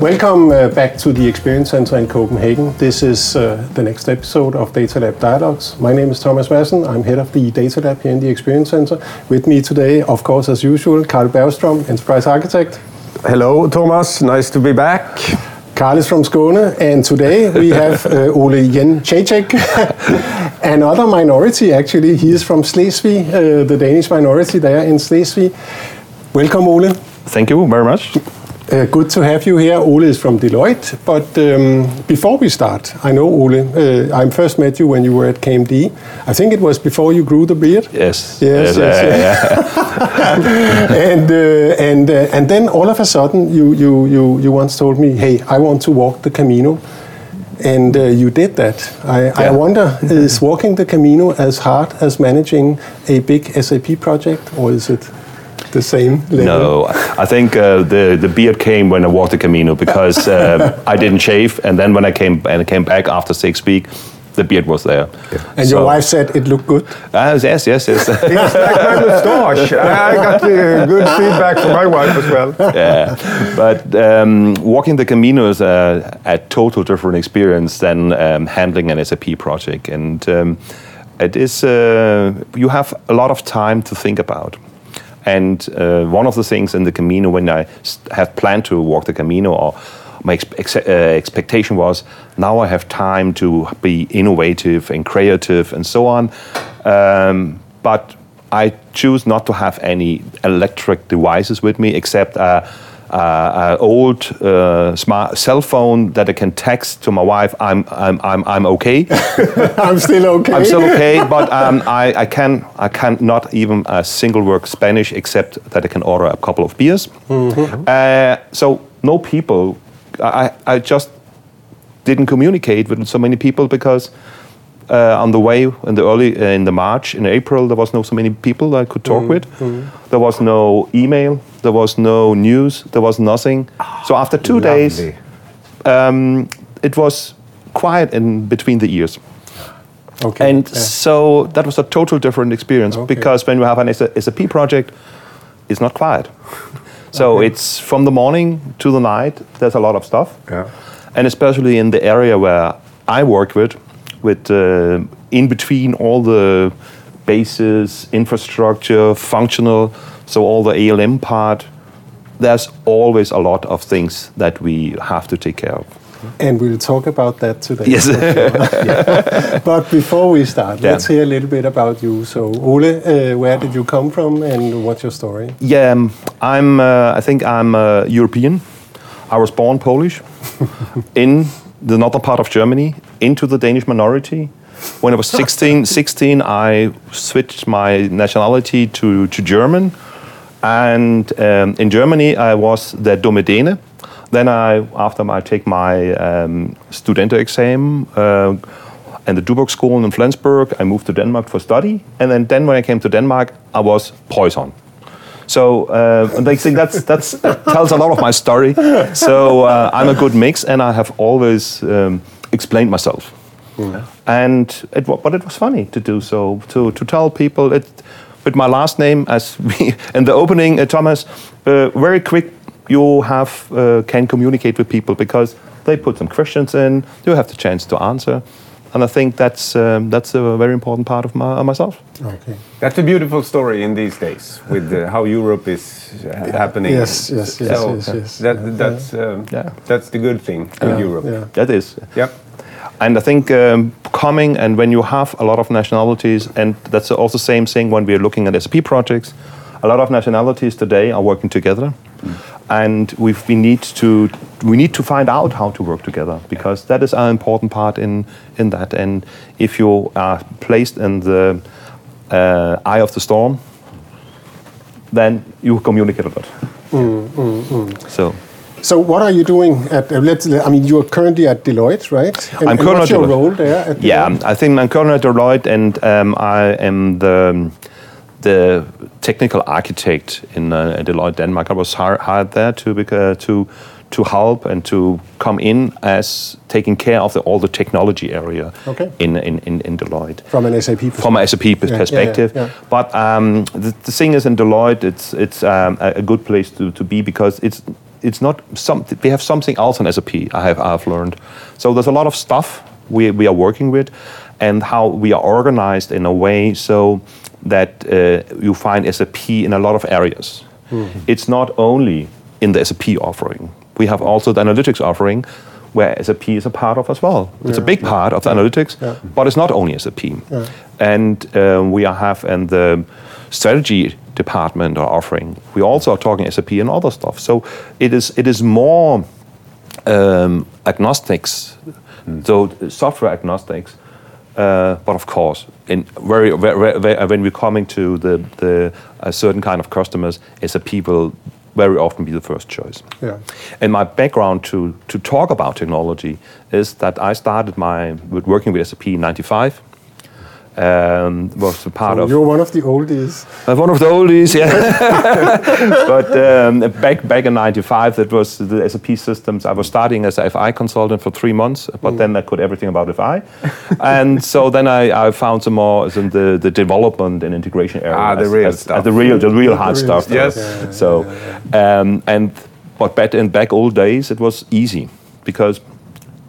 Welcome uh, back to the Experience Center in Copenhagen. This is uh, the next episode of Data Lab Dialogues. My name is Thomas Madsen. I'm head of the Data Lab here in the Experience Center. With me today, of course, as usual, Carl Bergström, Enterprise Architect. Hello, Thomas. Nice to be back. Carl is from Skåne, and today we have uh, Ole Jen Chacek, another minority actually. He is from Slesvig, uh, the Danish minority there in Slesvig. Welcome, Ole. Thank you very much. Uh, good to have you here. Ole is from Deloitte. But um, before we start, I know Ole, uh, I first met you when you were at KMD. I think it was before you grew the beard. Yes. Yes. yes, yes uh, and uh, and uh, and then all of a sudden, you you you you once told me, "Hey, I want to walk the Camino." And uh, you did that. I, yeah. I wonder, is walking the Camino as hard as managing a big SAP project, or is it the same level? No, I think uh, the the beard came when I walked the Camino because uh, I didn't shave, and then when I came and I came back after six weeks, the beard was there. Yeah. And so, your wife said it looked good. Uh, yes, yes, yes. it's like my moustache. I got uh, good feedback from my wife as well. Yeah, but um, walking the Camino is a, a, total different experience than um, handling an SAP project, and um, it is uh, you have a lot of time to think about. And uh, one of the things in the Camino, when I had planned to walk the Camino, or my ex uh, expectation was, now I have time to be innovative and creative and so on. Um, but I choose not to have any electric devices with me except uh, uh, old uh, smart cell phone that I can text to my wife. I'm I'm I'm I'm okay. I'm still okay. I'm still okay, but um, I I can I can not even a single word Spanish except that I can order a couple of beers. Mm-hmm. Uh, so no people. I I just didn't communicate with so many people because. Uh, on the way in the early uh, in the March in April there was no so many people I could talk mm, with. Mm. There was no email. There was no news. There was nothing. Oh, so after two lovely. days, um, it was quiet in between the ears. Okay. And yeah. so that was a total different experience okay. because when you have an SAP project, it's not quiet. so okay. it's from the morning to the night. There's a lot of stuff. Yeah. And especially in the area where I work with, with uh, in between all the bases, infrastructure, functional, so all the ALM part, there's always a lot of things that we have to take care of. And we'll talk about that today. Yes. Sure. yeah. But before we start, yeah. let's hear a little bit about you. So, Ole, uh, where did you come from and what's your story? Yeah, um, I'm. Uh, I think I'm uh, European. I was born Polish in the northern part of Germany, into the Danish minority. When I was 16, 16 I switched my nationality to, to German and um, in Germany, I was the Dumme Däne. Then I, after I take my um, exam uh, and the Duborg School in Flensburg, I moved to Denmark for study. And then, then when I came to Denmark, I was Preußen. So uh, they think that's, that's, that tells a lot of my story. So uh, I'm a good mix, and I have always um, explained myself. Mm. And it, but it was funny to do so, to, to tell people it with my last name, as we, in the opening, uh, Thomas, uh, very quick you have uh, can communicate with people because they put some questions in, you have the chance to answer. And I think that's um, that's a very important part of my, myself. Okay, that's a beautiful story in these days with how Europe is happening. Yes, yes, yes, so yes, yes. That, that's um, yeah. that's the good thing with yeah, Europe. Yeah. That is. Yep. And I think um, coming and when you have a lot of nationalities, and that's also the same thing when we're looking at SAP projects, a lot of nationalities today are working together. Mm. And we need to we need to find out how to work together because that is an important part in in that. And if you are placed in the uh, eye of the storm, then you communicate a lot. Mm, mm, mm. so. So what are you doing at? Uh, let's. I mean, you are currently at Deloitte, right? And, I'm currently what's your role there? yeah, I think I'm currently at Deloitte, and um, I am the the technical architect in uh, Deloitte Denmark. I was hired there to uh, to to help and to come in as taking care of the, all the technology area okay. in, in, in, in, Deloitte. From an SAP perspective. From an SAP yeah, perspective. Yeah, yeah, but um, the, the, thing is in Deloitte, it's, it's um, a, a, good place to, to be because it's it's not some. We have something else on SAP. I have I've learned. So there's a lot of stuff we we are working with, and how we are organized in a way so that uh, you find SAP in a lot of areas. It's not only in the SAP offering. We have also the analytics offering, where SAP is a part of as well. It's a big part of the analytics, but it's not only SAP. And um, we are have in the strategy department are offering. We also are talking SAP and other stuff. So it is it is more um, agnostics, so software agnostics. Uh, but of course, in very, very, very when we're coming to the, the a certain kind of customers, SAP will very often be the first choice. Yeah. And my background to to talk about technology is that I started my with working with SAP in '95. Um, was a part So of you're one of the oldies. uh, one of the oldies, yeah. but um, back back in '95, that was the SAP systems. I was starting as a FI consultant for three months, but then I could everything about FI, and so then I, I found some more as in the, the development and integration area. Ah, the as- real as- stuff. as the real the real hard real stuff. stuff, Yes. yeah, yeah, So, um, and but back in back old days, it was easy because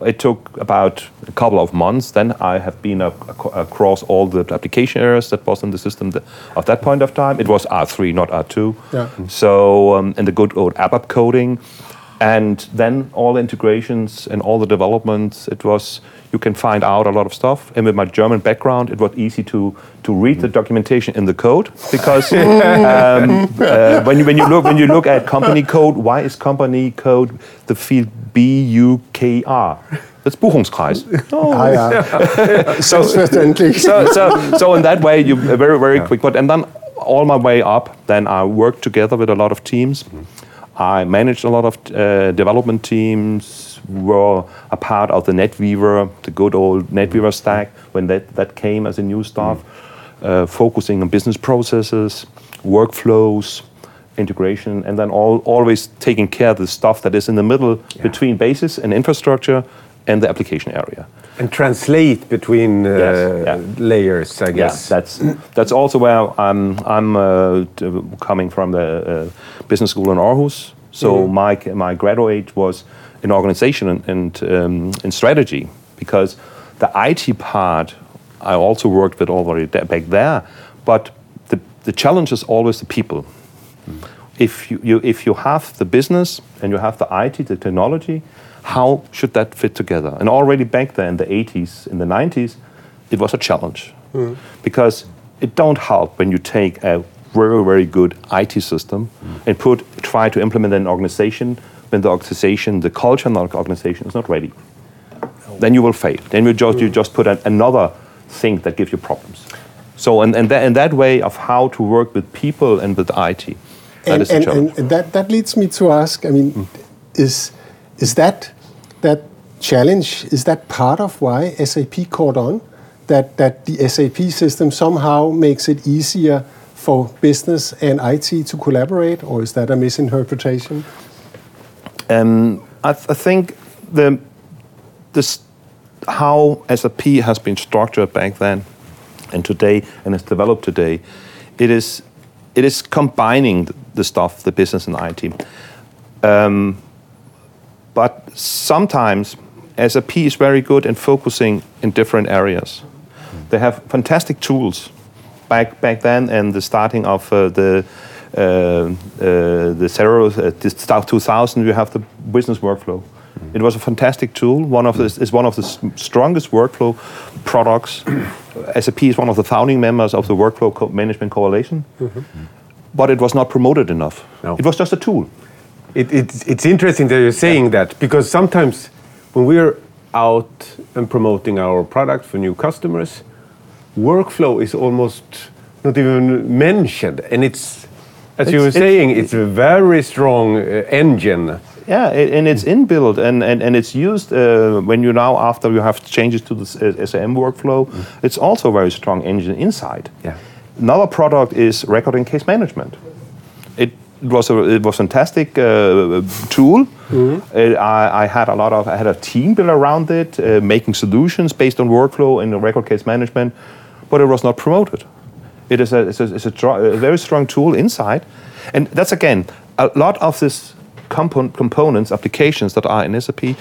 it took about a couple of months. Then I have been ac- ac- across all the application areas that was in the system th- at that point of time. It was R3, not R2. Yeah. So, um, and the good old ABAP coding. And then all the integrations and all the developments, it was, you can find out a lot of stuff. And with my German background, it was easy to, to read the documentation in the code because um, uh, when, you, when, you look, when you look at company code, why is company code the field B U K R? That's Buchungskreis. Oh, Ah, yeah. Selbstverständlich. so, so, so in that way, you uh, very, very quick. But and then all my way up, then I worked together with a lot of teams. I managed a lot of uh, development teams. Were a part of the NetWeaver, the good old NetWeaver stack when that, that came as a new stuff, uh, focusing on business processes, workflows, integration, and then all, always taking care of the stuff that is in the middle between basis and infrastructure and the application area. And translate between uh, Yes, yeah. layers, I guess. Yeah, that's that's also where I'm I'm uh, coming from the uh, business school in Aarhus. So my my graduate was in organization and, and um, in strategy because the IT part I also worked with already back there, but the the challenge is always the people. If you, you if you have the business and you have the IT, the technology, how should that fit together? And already back then, in the 80s, in the 90s, it was a challenge hmm. because it don't help when you take a very very good IT system hmm. and put try to implement an organization when the organization, the culture in the organization is not ready. Then you will fail. Then you just you hmm. just put an, another thing that gives you problems. So and, and that, in that way of how to work with people and with IT, that and, and, challenge. and that, that leads me to ask I mean, is, is that, that challenge, is that part of why SAP caught on? That, that the SAP system somehow makes it easier for business and IT to collaborate, or is that a misinterpretation? Um, I, th- I think the this how SAP has been structured back then and today and has developed today, it is it is combining the, stuff, the business and IT. Um, but sometimes SAP is very good in focusing in different areas. They have fantastic tools back back then and the starting of uh, the uh, uh, the zero uh, the start 2000 you have the business workflow. It was a fantastic tool. One of the is one of the strongest workflow products. SAP is one of the founding members of the Workflow Co- Management Coalition, but it was not promoted enough. No. It was just a tool. It, it's, it's interesting that you're saying that because sometimes when we're out and promoting our product for new customers, workflow is almost not even mentioned. And it's, as you were it's- saying, it's a very strong uh, engine. Yeah, it, and it's inbuilt and, and, and it's used uh, when you now, after you have changes to the uh, SAM workflow, it's also a very strong engine inside. Yeah. Another product is record and case management. It was a it was fantastic uh, tool. Uh, I, I had a lot of I had a team built around it, uh, making solutions based on workflow and record case management, but it was not promoted. It is a, it's a, it's a, a very strong tool inside, and that's again a lot of this compo- components, applications that are in SAP.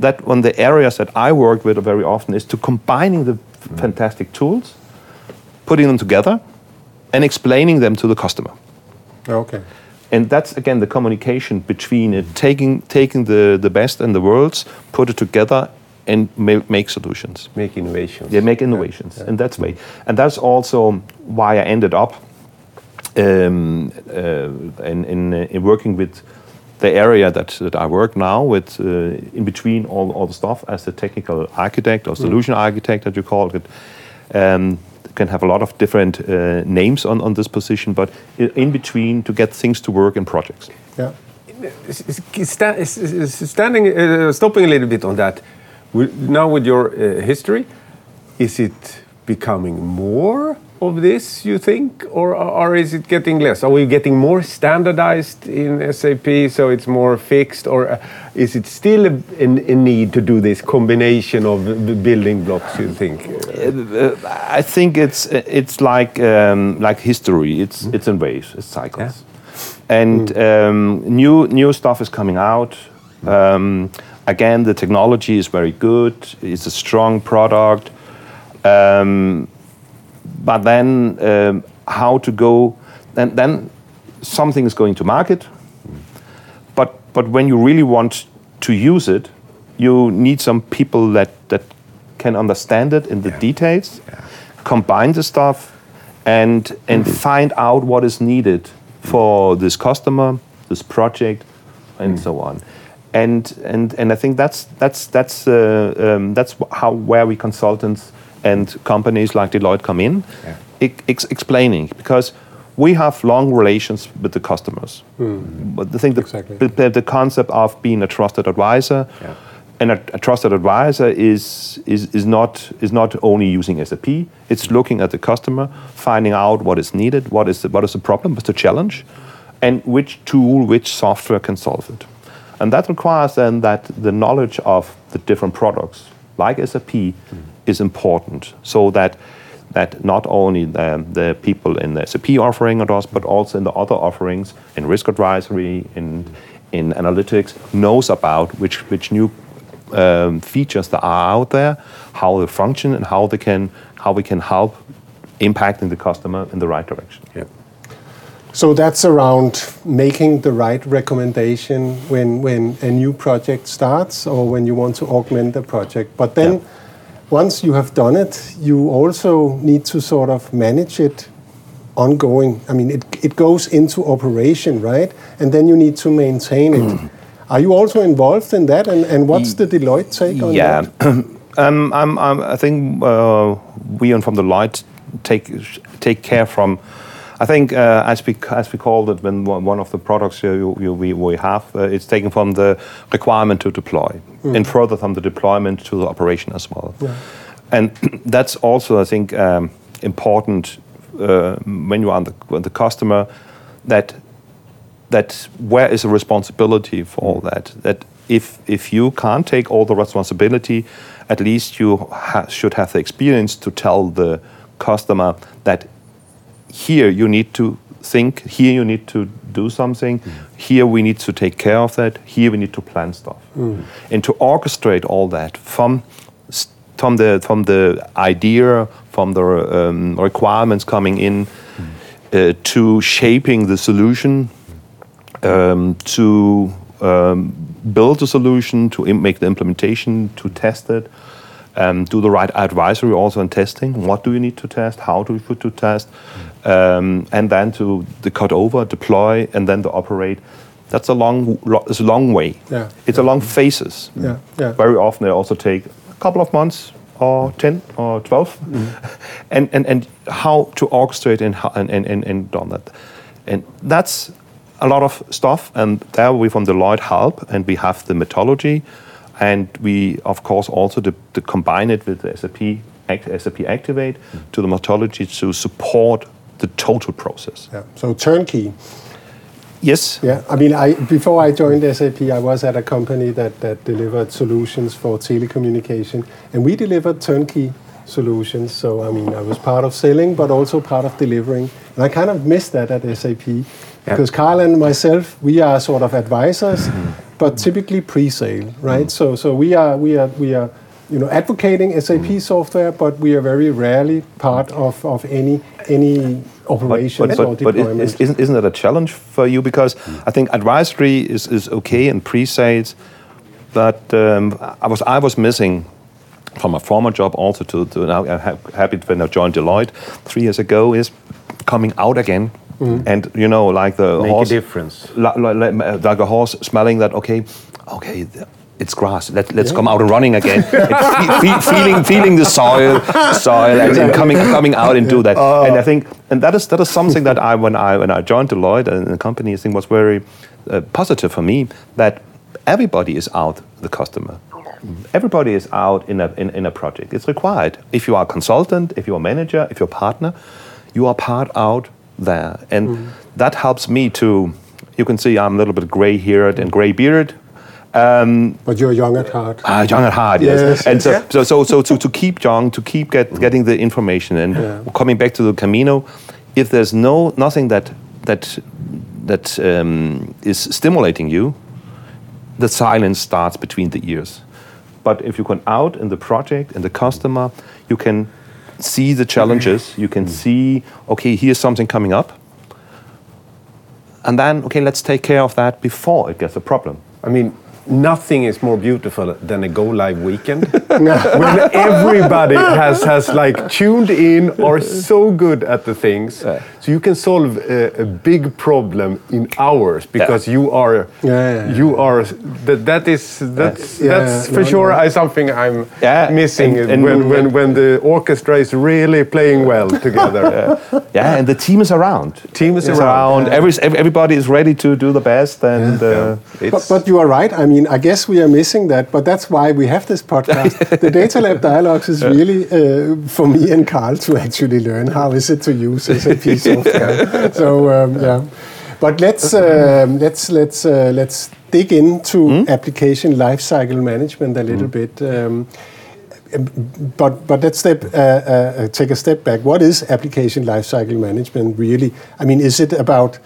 That one the areas that I work with very often is to combining the fantastic tools, putting them together, and explaining them to the customer. Okay. And that's again the communication between it, taking taking the, the best and the worlds, put it together, and ma- make solutions. Make innovations. They make innovations, and that's way. And that's also why I ended up um, uh, in, in, uh, in working with the area that, that I work now with, uh, in between all, all the stuff as a technical architect or solution architect, that you call it. Um, can have a lot of different uh, names on, on this position, but in between to get things to work in projects. Yeah. S- s- sta- s- s- standing, uh, stopping a little bit on that. Now, with your uh, history, is it becoming more of this? You think, or, or is it getting less? Are we getting more standardized in SAP, so it's more fixed, or uh, is it still a, a, a need to do this combination of the building blocks? You think? Uh, I think it's it's like um, like history. It's it's in waves. It's cycles, and um, new new stuff is coming out. Um, again, the technology is very good. It's a strong product, um, but then um, how to go? and then something is going to market, but but when you really want to use it, you need some people that that can understand it in the details, combine the stuff, and and find out what is needed for this customer, this project, and so on. And and and I think that's that's that's uh, um, that's how where we consultants and companies like Deloitte come in, ex- ex- explaining because we have long relations with the customers. Hmm. But I think the, Exactly. the, the, the concept of being a trusted advisor, Yeah. and a, a trusted advisor is, is, is, not, is not only using SAP, it's looking at the customer, finding out what is needed, what is the, what is the problem, what's the challenge, and which tool, which software can solve it. And that requires then that the knowledge of the different products, like SAP, hmm. Is important, so that that not only the, the people in the SAP offering at us, but also in the other offerings, in risk advisory, in in analytics, knows about which which new um, features that are out there, how they function, and how they can how we can help impacting the customer in the right direction. Yeah. So that's around making the right recommendation when, when a new project starts or when you want to augment the project. But then Yeah. Once you have done it, you also need to sort of manage it ongoing. I mean, it, it goes into operation, right? And then you need to maintain it. Are you also involved in that? And, and what's the Deloitte take on yeah, that? um, I'm, I'm, I think uh, we and from Deloitte take take care from. I think uh, as we as we called it when one of the products you, you, we, we have, uh, it's taken from the requirement to deploy and further from the deployment to the operation as well. And that's also I think um, important uh, when you are the, the customer that that where is the responsibility for all that? That if if you can't take all the responsibility, at least you ha- should have the experience to tell the customer that here you need to think, here you need to do something, here we need to take care of that, here we need to plan stuff, and to orchestrate all that from from the from the idea, from the um, requirements coming in, uh, to shaping the solution um, to um, build a solution, to make the implementation, to test it, um, do the right advisory also in testing. What do you need to test? How do you put to test? Um, and then to the cut over, deploy, and then to operate. That's a long, it's a long way. Yeah. It's a long phases. Yeah, yeah. Very often they also take a couple of months or 10 or 12 and, and, and how to orchestrate and, how, and, and, and, and done that and that's a lot of stuff and there we from Deloitte help and we have the methodology and we of course also to, to combine it with the SAP Act- SAP Activate to the methodology to support the total process Yeah. So turnkey. yes Yeah, I mean, I before I joined SAP, I was at a company that that delivered solutions for telecommunication, and we delivered turnkey solutions. So I mean, I was part of selling, but also part of delivering. And I kind of missed that at SAP because Carl and myself, we are sort of advisors, mm-hmm. but typically pre-sale, right? Mm-hmm. So so we are we are we are you know advocating SAP mm. software, but we are very rarely part of, of any any operations or but, but deployment. is, isn't, isn't that a challenge for you? Because mm. I think advisory is, is okay and pre-sales, but um, I was I was missing from my former job also to, to now I'm happy when I joined Deloitte three years ago is coming out again. Mm. And you know, like the Make a horse, difference. li- li- li- like a horse smelling that. Okay, okay, th- it's grass. Let, let's come out and running again. fe- fe- feeling, feeling the soil, soil, and, and coming, coming out and do that. And I think, and that is that is something that I when I when I joined Deloitte and the company, I think was very uh, positive for me that everybody is out the customer. Everybody is out in a in, in a project. It's required. If you are a consultant, if you're a manager, if you're a partner, you are part out there, and that helps me to. You can see I'm a little bit gray-haired and gray-bearded. Um, but you're young at heart. Ah, young at heart, yes. Yes, and so, yes. so, so, so to, to keep young, to keep get, getting the information, and coming back to the Camino, if there's no nothing that that that um, is stimulating you, the silence starts between the ears. But if you can out in the project and the customer, you can see the challenges. You can see, okay, here's something coming up, and then okay, let's take care of that before it gets a problem. I mean, nothing is more beautiful than a go live weekend when everybody has has like tuned in or so good at the things, so you can solve a, a big problem in hours because you are Yeah, yeah, yeah. you are that that is that's Yeah, that's no, for sure no. I, something I'm Yeah, missing and- and- when, when when the orchestra is really playing well together. Yeah, and the team is around. Team is It's around. Every, everybody is ready to do the best, and uh, But, but you are right. I mean, I guess we are missing that, but that's why we have this podcast. the Data Lab Dialogues is really uh, for me and Carl to actually learn how is it to use SAP software. so um, yeah, but let's um, let's let's uh, let's dig into application lifecycle management a little bit. Um, but but let's step uh, uh, take a step back. What is application lifecycle management really? I mean, is it about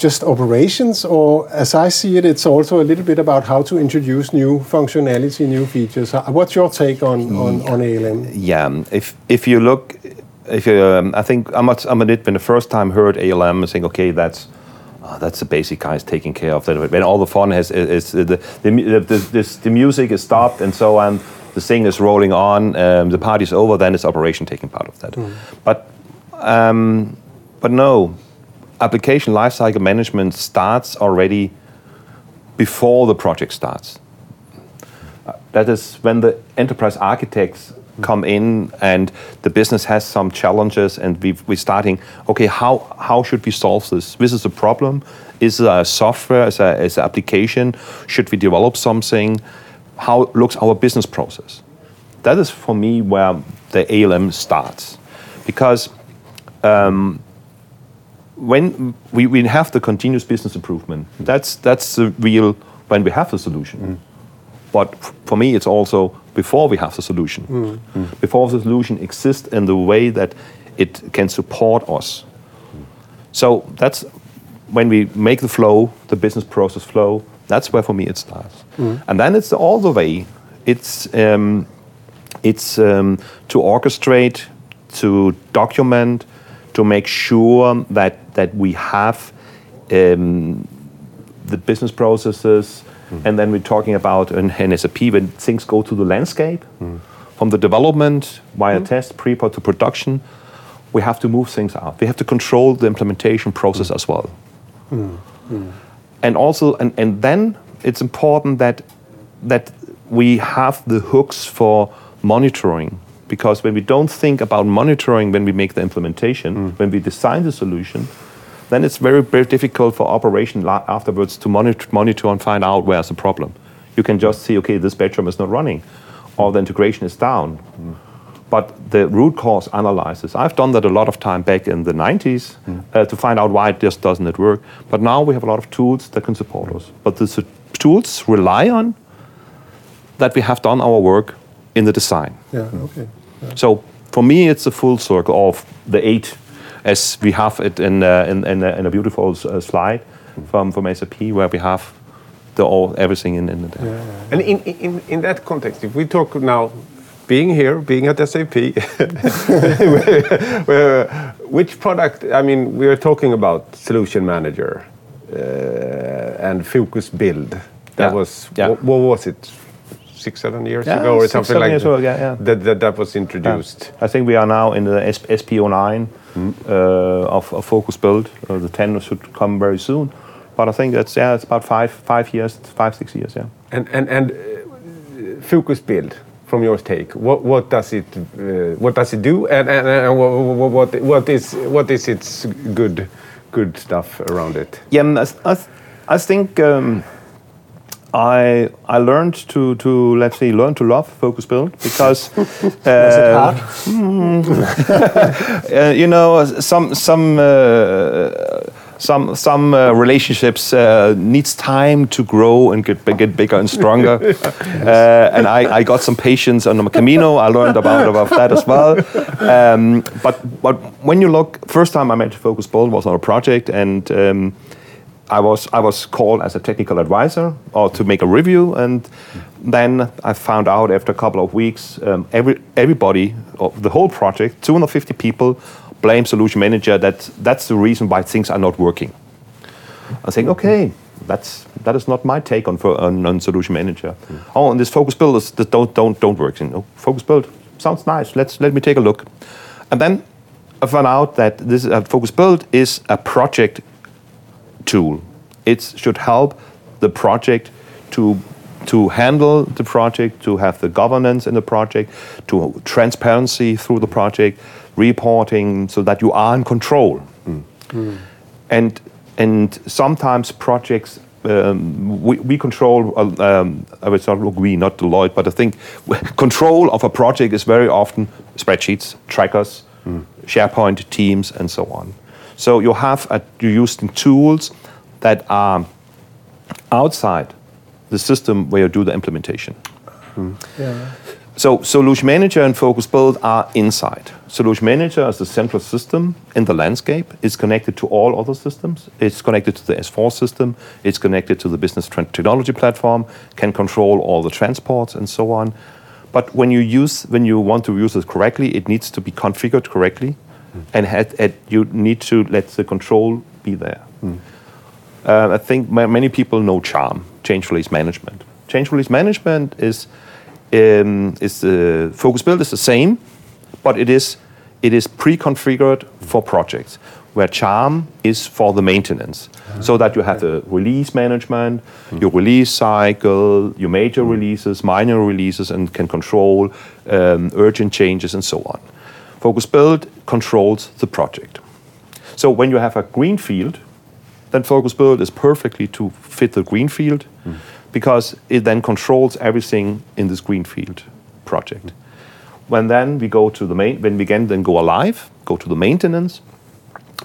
just operations, or as I see it, it's also a little bit about how to introduce new functionality, new features. What's your take on on, on ALM? yeah, if if you look, if you, um, I think I'm not, I'm admit when the first time heard ALM, think okay, that's. Uh, that's the basis guys taking care of that. When all the fun has is, is the the, the, this, the music is stopped and so on, the thing is rolling on, um, the party's over, then it's operation taking part of that. But um, but no, application lifecycle management starts already before the project starts. Uh, that is when the enterprise architects come in and the business has some challenges and we, we're starting okay how, how should we solve this? This is a problem. Is a software is it is it application? Should we develop something? How looks our business process? That is for me where the alm starts. Because when we, we have the continuous business improvement, mm. that's that's the real when we have the solution. Mm. But f- for me, it's also before we have the solution, mm. before the solution exists in the way that it can support us. So that's when we make the flow, the business process flow. That's where for me it starts, and then it's all the way. It's um, it's um, to orchestrate, to document, to make sure that that we have um, the business processes, mm. and then we're talking about in, in SAP when things go to the landscape, mm. from the development via mm. test, pre-prod to production, we have to move things out. We have to control the implementation process as well. And also, and, and then it's important that that we have the hooks for monitoring because when we don't think about monitoring when we make the implementation, mm. when we design the solution, then it's very, very difficult for operation afterwards to monitor, monitor and find out where's the problem. You can just see, okay, this bedroom is not running, or the integration is down. Mm. But the root cause analysis, I've done that a lot of time back in the 90s mm. uh, to find out why it just doesn't work. But now we have a lot of tools that can support us. But the tools rely on that we have done our work in the design. Yeah, okay. So for me, it's a full circle of the eight, as we have it in uh, in, in, a, in a beautiful uh, slide from from SAP, where we have the all everything in in there. And in, in, in that context, if we talk now, being here, being at SAP, which product, I mean, we are talking about Solution Manager uh, and Focus Build. That Yeah, was, yeah. What, what was it, six, seven years Yeah, ago or six, something like that, yeah, yeah. That, that, that was introduced. I think we are now in the S- SP09 uh, of, of Focus Build. Uh, the 10 should come very soon. But I think that's yeah, it's about five five years, five six years. Yeah. And, and, and uh, Focus Build, from your take, what, what does it uh, what does it do, and, and, and what, what, what is what is its good good stuff around it? Yeah, mm, I, I, I think um, I I learned to to let's say learn to love Focus Build because uh, uh, you know some some. Uh, some some uh, relationships uh, needs time to grow and get get bigger and stronger, uh, and I, I got some patience on the Camino. I learned about about that as well. Um, but but when you look, first time I met Focus Build was on a project, and um, I was I was called as a technical advisor or to make a review, and then I found out after a couple of weeks, um, every everybody of the whole project, 250 people, blame solution manager that that's the reason why things are not working. I think okay, that's that is not my take on on, on solution manager. Oh, and this focus build is that don't don't don't work. You know, focus build sounds nice. Let's let me take a look, and then I found out that this uh, focus build is a project tool. It should help the project to to handle the project, to have the governance in the project, to transparency through the project, reporting, so that you are in control. And and sometimes projects. Um, we, we control, uh, um, I would not we, not Deloitte, but I think control of a project is very often spreadsheets, trackers, SharePoint, Teams, and so on. So you have a, you're using tools that are outside the system where you do the implementation. Hmm. Yeah. So Solution Manager and Focus Build are inside. Solution Manager is the central system in the landscape. It's connected to all other systems. It's connected to the S4 system. It's connected to the business technology platform. Can control all the transports and so on. But when you use, when you want to use it correctly, it needs to be configured correctly, and had, had, you need to let the control be there. Uh, I think ma- many people know CHARM, Change Release Management. Change Release Management is um, is the focus build is the same, but it is it is pre-configured for projects where CHARM is for the maintenance, so that you have the release management, your release cycle, your major releases, minor releases, and can control um, urgent changes and so on. Focus Build controls the project. So when you have a green field, then Focus Build is perfectly to fit the green field because it then controls everything in this green field project. When then we go to the main, when we again then go alive, go to the maintenance,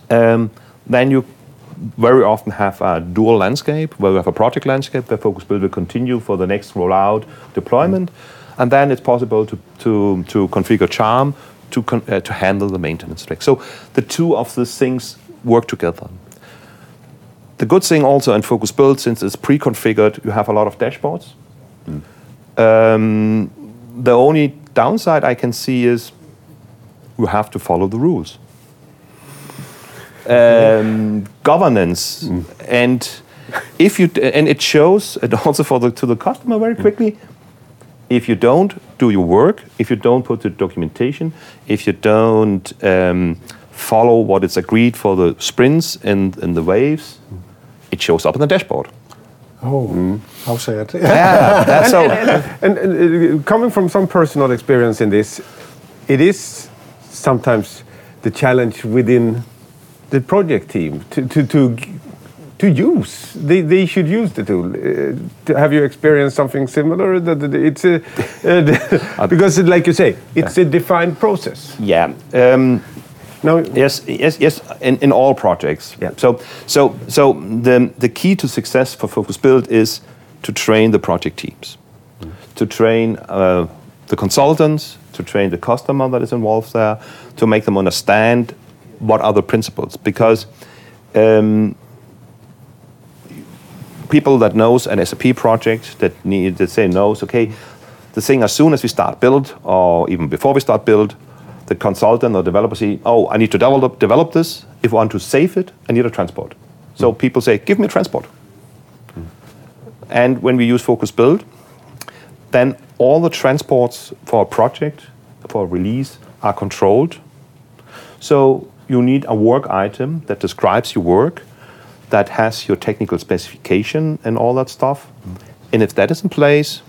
um, then you very often have a dual landscape where you have a project landscape where Focus Build will continue for the next rollout deployment, and then it's possible to to, to configure Charm to con- uh, to handle the maintenance track. So the two of these things work together. The good thing also in Focus Build, since it's pre-configured, you have a lot of dashboards. Um, the only downside I can see is you have to follow the rules. Um, governance and if you and it shows and also for the to the customer very quickly if you don't do your work if you don't put the documentation if you don't um, follow what is agreed for the sprints and, and the waves it shows up in the dashboard Oh, how sad. yeah that's so And, and uh, coming from some personal experience in this, it is sometimes the challenge within the project team to to to, to use. They, they should use the tool. Uh, to- have you experienced something similar? It's a uh, because, like you say, it's a defined process. yeah um, Now, Yes, yes, yes. In, in all projects. Yeah. So, so, so the the key to success for Focus Build is to train the project teams, to train uh, the consultants, to train the customer that is involved there, to make them understand what are the principles. Because um, people that knows an SAP project that need that say knows okay, the thing as soon as we start build or even before we start build, the consultant or developer say, oh, I need to develop develop this. If I want to save it, I need a transport. So Mm. people say, give me a transport. And when we use Focus Build, then all the transports for a project, for a release, are controlled. So you need a work item that describes your work, that has your technical specification and all that stuff. And if that is in place,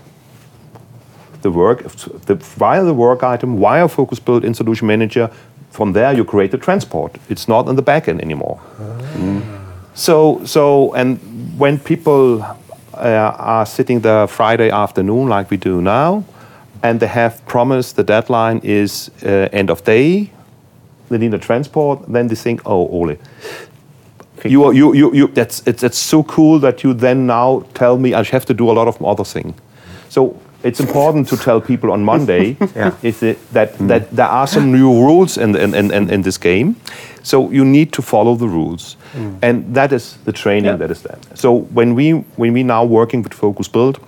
the work the, via the work item, via Focus Build in Solution Manager, from there you create the transport. It's not in the backend anymore. So, so, and when people uh, are sitting there Friday afternoon, like we do now, and they have promised the deadline is uh, end of day, they need a transport, then they think, oh, Ole, you, are, you, you, you, that's, it's, it's so cool that you then now tell me I have to do a lot of other things. So it's important to tell people on Monday Yeah. is it, that, that there are some new rules in, in, in, in, this game. So you need to follow the rules. And that is the training Yeah. that is there. So when we, when we now working with Focus Build,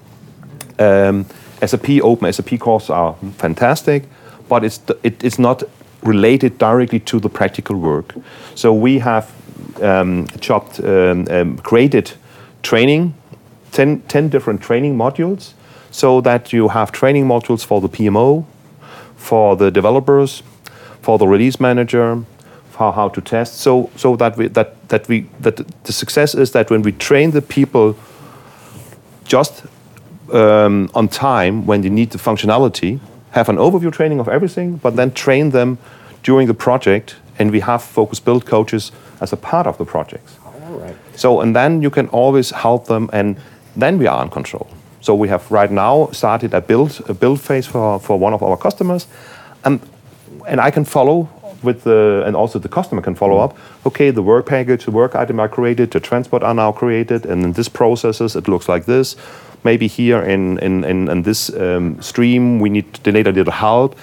um, SAP Open SAP courses are fantastic, but it's it, it's not related directly to the practical work. So we have um, chopped um, um, created training, 10, 10 different training modules, so that you have training modules for the PMO, for the developers, for the release manager, for how to test. So so that we that that we that the success is that when we train the people just um, on time when they need the functionality, have an overview training of everything, but then train them during the project, and we have focus build coaches as a part of the projects. All right. So, and then you can always help them, and then we are in control. So we have right now started a build a build phase for, for one of our customers, and and I can follow with the and also the customer can follow up. Okay, the work package, the work item are created, the transport are now created, and in this processes it looks like this. Maybe here in in in, in this um, stream we need the data little help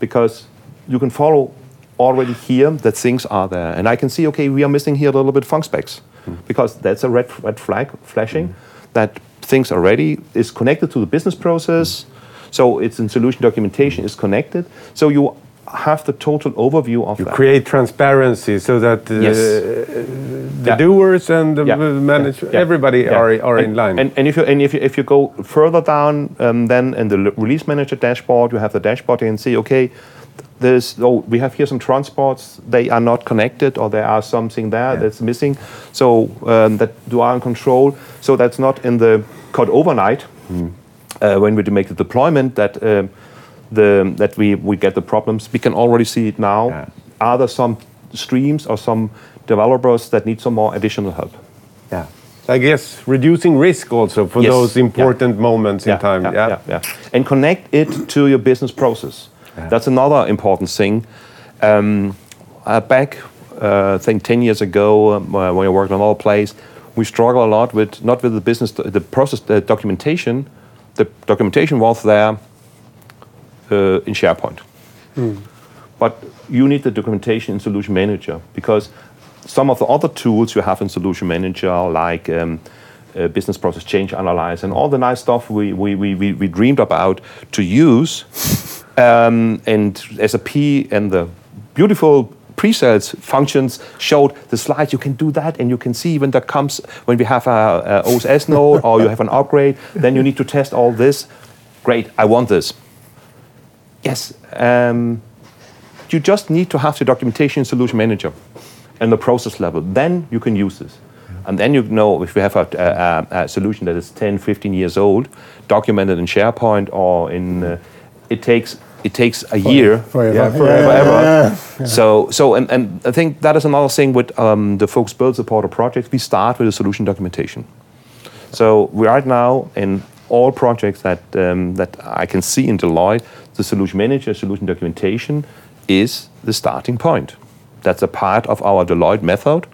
because you can follow already here that things are there, and I can see okay we are missing here a little bit func specs because that's a red red flag flashing that things are ready is connected to the business process. So it's in solution documentation is connected. So you have the total overview of that. Create transparency so that uh, Yes. the Yeah. doers and the Yeah. management, Yeah. everybody are, are and, in line. And, and if you and if you, if you go further down, um, then in the release manager dashboard, you have the dashboard, and see, okay, there's oh, we have here some transports. They are not connected, or there are something there that's missing. So um, that you are in control. So that's not in the code overnight uh, when we do make the deployment that. Um, the, that we, we get the problems. We can already see it now. Yeah. Are there some streams or some developers that need some more additional help? yeah. I guess reducing risk also for Yes. those Yeah. important moments in time. Yeah, Yeah. yeah, yeah. And connect it to your business process. That's another important thing. Um, uh, back, uh, I think 10 years ago, um, uh, when I worked in another place, we struggled a lot with not with the business, the process, the documentation. The documentation was there uh, in SharePoint. But you need the documentation in Solution Manager because some of the other tools you have in Solution Manager, like um, uh, Business Process Change Analyze and all the nice stuff we, we, we, we dreamed about to use, um, and SAP and the beautiful pre-sales functions showed the slides. You can do that, and you can see when that comes when we have a, a OSS note or you have an upgrade. Then you need to test all this. Great, I want this. Yes, um, you just need to have the documentation solution manager and the process level. Then you can use this. And then you know if we have a, a, a solution that is 10, 15 years old, documented in SharePoint or in, uh, it takes it takes a year, forever. yeah, Yeah, forever, yeah, ever. So, so, and, and I think that is another thing with um, the Focus Build support Supporter project. We start with the solution documentation. So we right now in all projects that um, that I can see in Deloitte, the solution manager, solution documentation is the starting point. That's a part of our Deloitte method,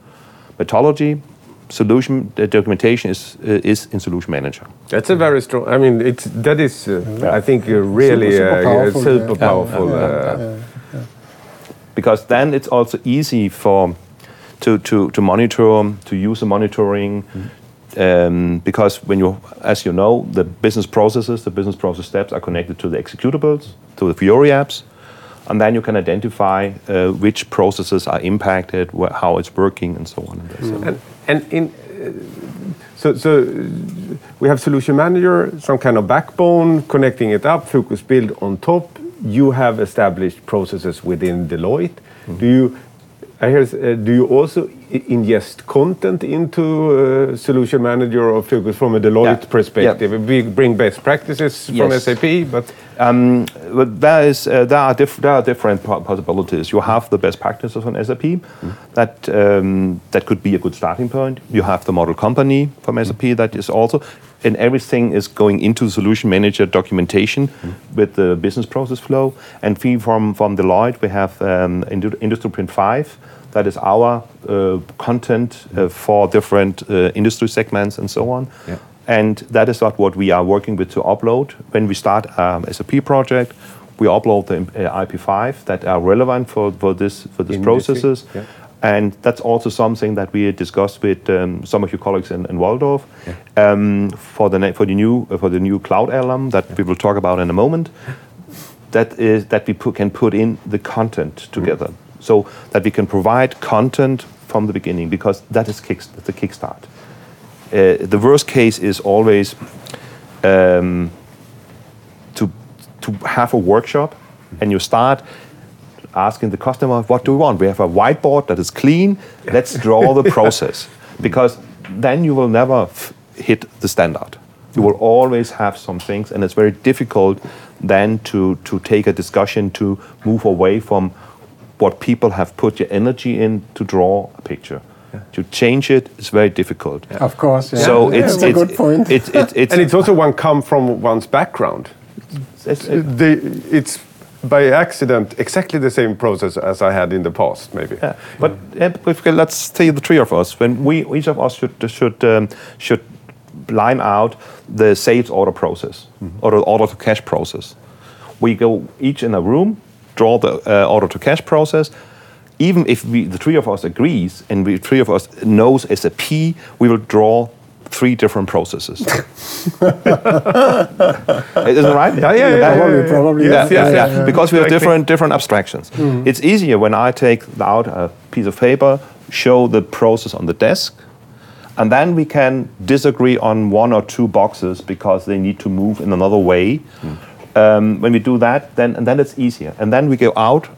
methodology, solution the documentation is uh, is in Solution Manager. That's a very strong. I mean, it's that is. Uh, I think uh, really super uh, powerful, super yeah. powerful. Yeah, uh, because then it's also easy for to to, to monitor to use the monitoring um, because when you as you know the business processes the business process steps are connected to the executables to the Fiori apps and then you can identify uh, which processes are impacted wh- how it's working and so on and so on. And, in, uh, so, so uh, we have solution manager, some kind of backbone, connecting it up, focus build on top. You have established processes within Deloitte. Do you, I hear, uh, do you also ingest content into uh, solution manager or focus from a Deloitte Yeah. perspective? We bring best practices from Yes. SAP, but Um, but there is uh, there are there are different po- possibilities. You have the best practices on SAP, that um, that could be a good starting point. You have the model company from SAP that is also, and everything is going into solution manager documentation with the business process flow. And we from from Deloitte we have um, Industry Print Five. That is our uh, content uh, for different uh, industry segments and so on. Yeah. And that is not what we are working with to upload. When we start um, SAP project, we upload the uh, IP5 that are relevant for, for this for these processes. yeah. And that's also something that we discussed with um, some of your colleagues in, in Walldorf um, for the for the new uh, for the new cloud ALM that we will talk about in a moment. That is that we put, can put in the content together, so that we can provide content from the beginning because that is kick, the kickstart uh, the worst case is always um, to to have a workshop and you start asking the customer what do you want? We have a whiteboard that is clean. Let's draw the process. Because then you will never f- hit the standard. You will always have some things and it's very difficult then to to take a discussion to move away from what people have put your energy in to draw a picture to change it is very difficult Of course. Yeah. so Yeah, it's, that's a good point. It's, it's, it's, and it's also one come from one's background. it's- The, it's by accident exactly the same process as I had in the past, maybe. yeah. But yeah, but let's say the three of us. When we each of us should should um, should line out the sales order process or the order to cash process. We go each in a room, draw the uh, order to cash process. Even if we, the three of us agrees and we three of us knows SAP, we will draw three different processes. Isn't it right? Yeah, yeah, yeah. Probably, probably. Yes, yeah, yes, yeah, yes. because we have different different abstractions. It's easier when I take out a piece of paper, show the process on the desk, and then we can disagree on one or two boxes because they need to move in another way. Um, when we do that, then and then it's easier, and then we go out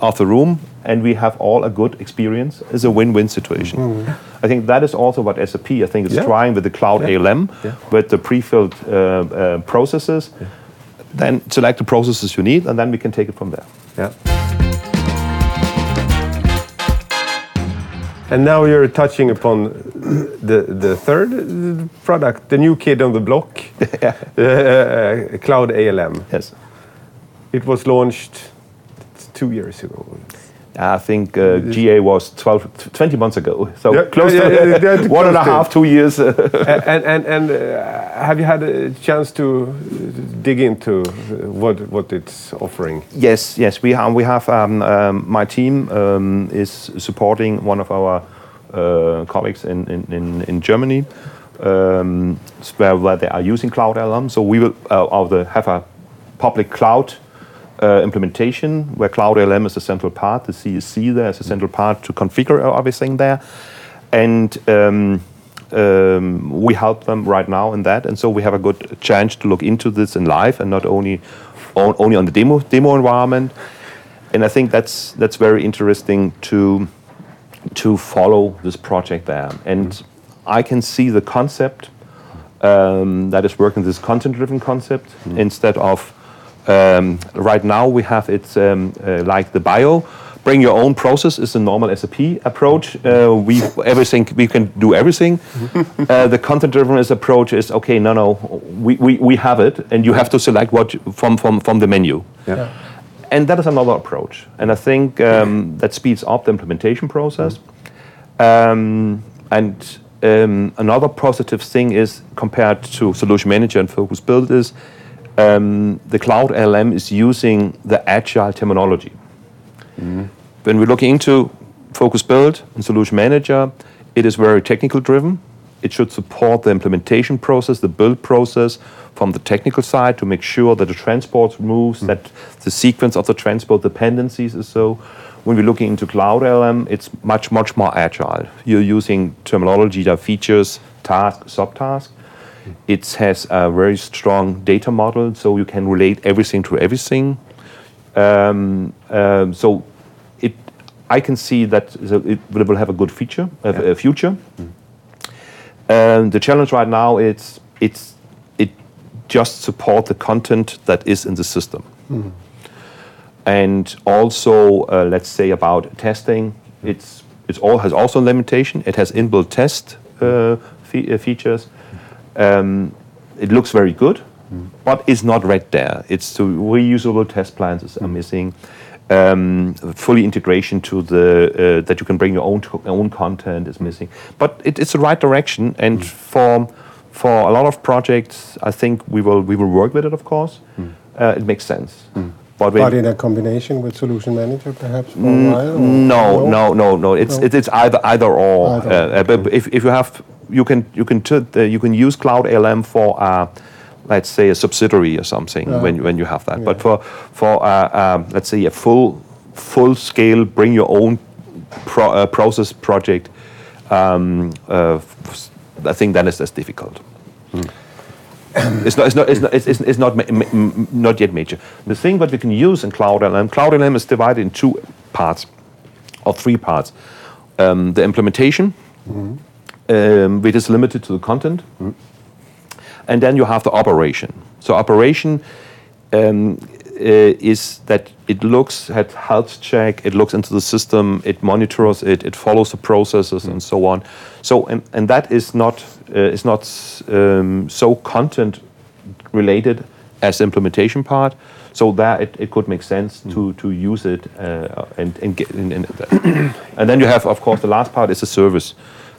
of the room and we have all a good experience. It's a win-win situation. I think that is also what SAP I think is Yeah. trying with the cloud ALM, Yeah. with the pre-filled uh, uh, processes. Then select the processes you need, and then we can take it from there. Yeah. And now you're touching upon the, the third uh, product, the new kid on the block, uh, uh, Cloud ALM. Yes. It was launched two years ago. I think uh, GA was 12, 20 months ago, so Yeah, close yeah, to yeah, one and a half, two years. uh, and and, and uh, have you had a chance to dig into uh, what what it's offering? Yes, yes, we have. We have. Um, um, my team um, is supporting one of our uh, colleagues in in, in, in Germany, um, where, where they are using Cloud ALM. So we will uh, of the, have a public cloud uh, implementation where Cloud ALM is a central part. The CSC there is a central part to configure everything there, and. Um, um, we help them right now in that, and so we have a good chance to look into this in live and not only on, only on the demo demo environment. And I think that's that's very interesting to to follow this project there. And I can see the concept um, that is working this content-driven concept instead of um, right now we have it um, uh, like the bio. Bring your own process is the normal SAP approach. Uh, we everything we can do everything. uh, the content-driven approach is okay. No, no, we, we, we have it, and you have to select what from from from the menu Yeah. and that is another approach and i think um, that speeds up the implementation process um, and um, another positive thing is compared to Solution Manager and Focus Build is um, the Cloud ALM is using the agile terminology. When we're looking into Focus Build and Solution Manager, it is very technical driven. It should support the implementation process, the build process from the technical side to make sure that the transport moves, that the sequence of the transport dependencies is so. When we're looking into Cloud ALM, it's much, much more agile. You're using terminology that features task, subtask. It has a very strong data model, so you can relate everything to everything. Um, um, so it, I can see that it will have a good feature, a, a future. Um, the challenge right now is it's it just support the content that is in the system, and also uh, let's say about testing. It's it's all has also limitation. It has inbuilt test uh, fe- uh, features. Um, it looks very good, but it's not right there. It's the reusable test plans is are missing. Um, fully integration to the uh, that you can bring your own own content is missing. But it, it's the right direction, and for for a lot of projects, I think we will we will work with it. Of course, uh, it makes sense. But, But in a combination with Solution Manager, perhaps for a while? or- no, no, no, no. It's No. it, it's either either or. Either Uh, uh, but if, if you have you can you can t- uh, you can use Cloud ALM for uh, let's say a subsidiary or something when when you have that. But for for uh, um, let's say a full full scale bring your own pro, uh, process project, um, uh, f- I think then it's less difficult. It's not, it's not, it's not, it's, it's, it's not, ma- ma- not yet major. The thing that we can use in Cloud ALM, Cloud ALM is divided in two parts, or three parts. Um, the implementation, um, which is limited to the content, and then you have the operation. So operation um, uh, is that it looks at health check, it looks into the system, it monitors it, it follows the processes, and so on. So and, and that is not uh, is not um, so content related as the implementation part. So that it, it could make sense to, to use it uh, and and get in, in that. and then you have of course the last part is the service,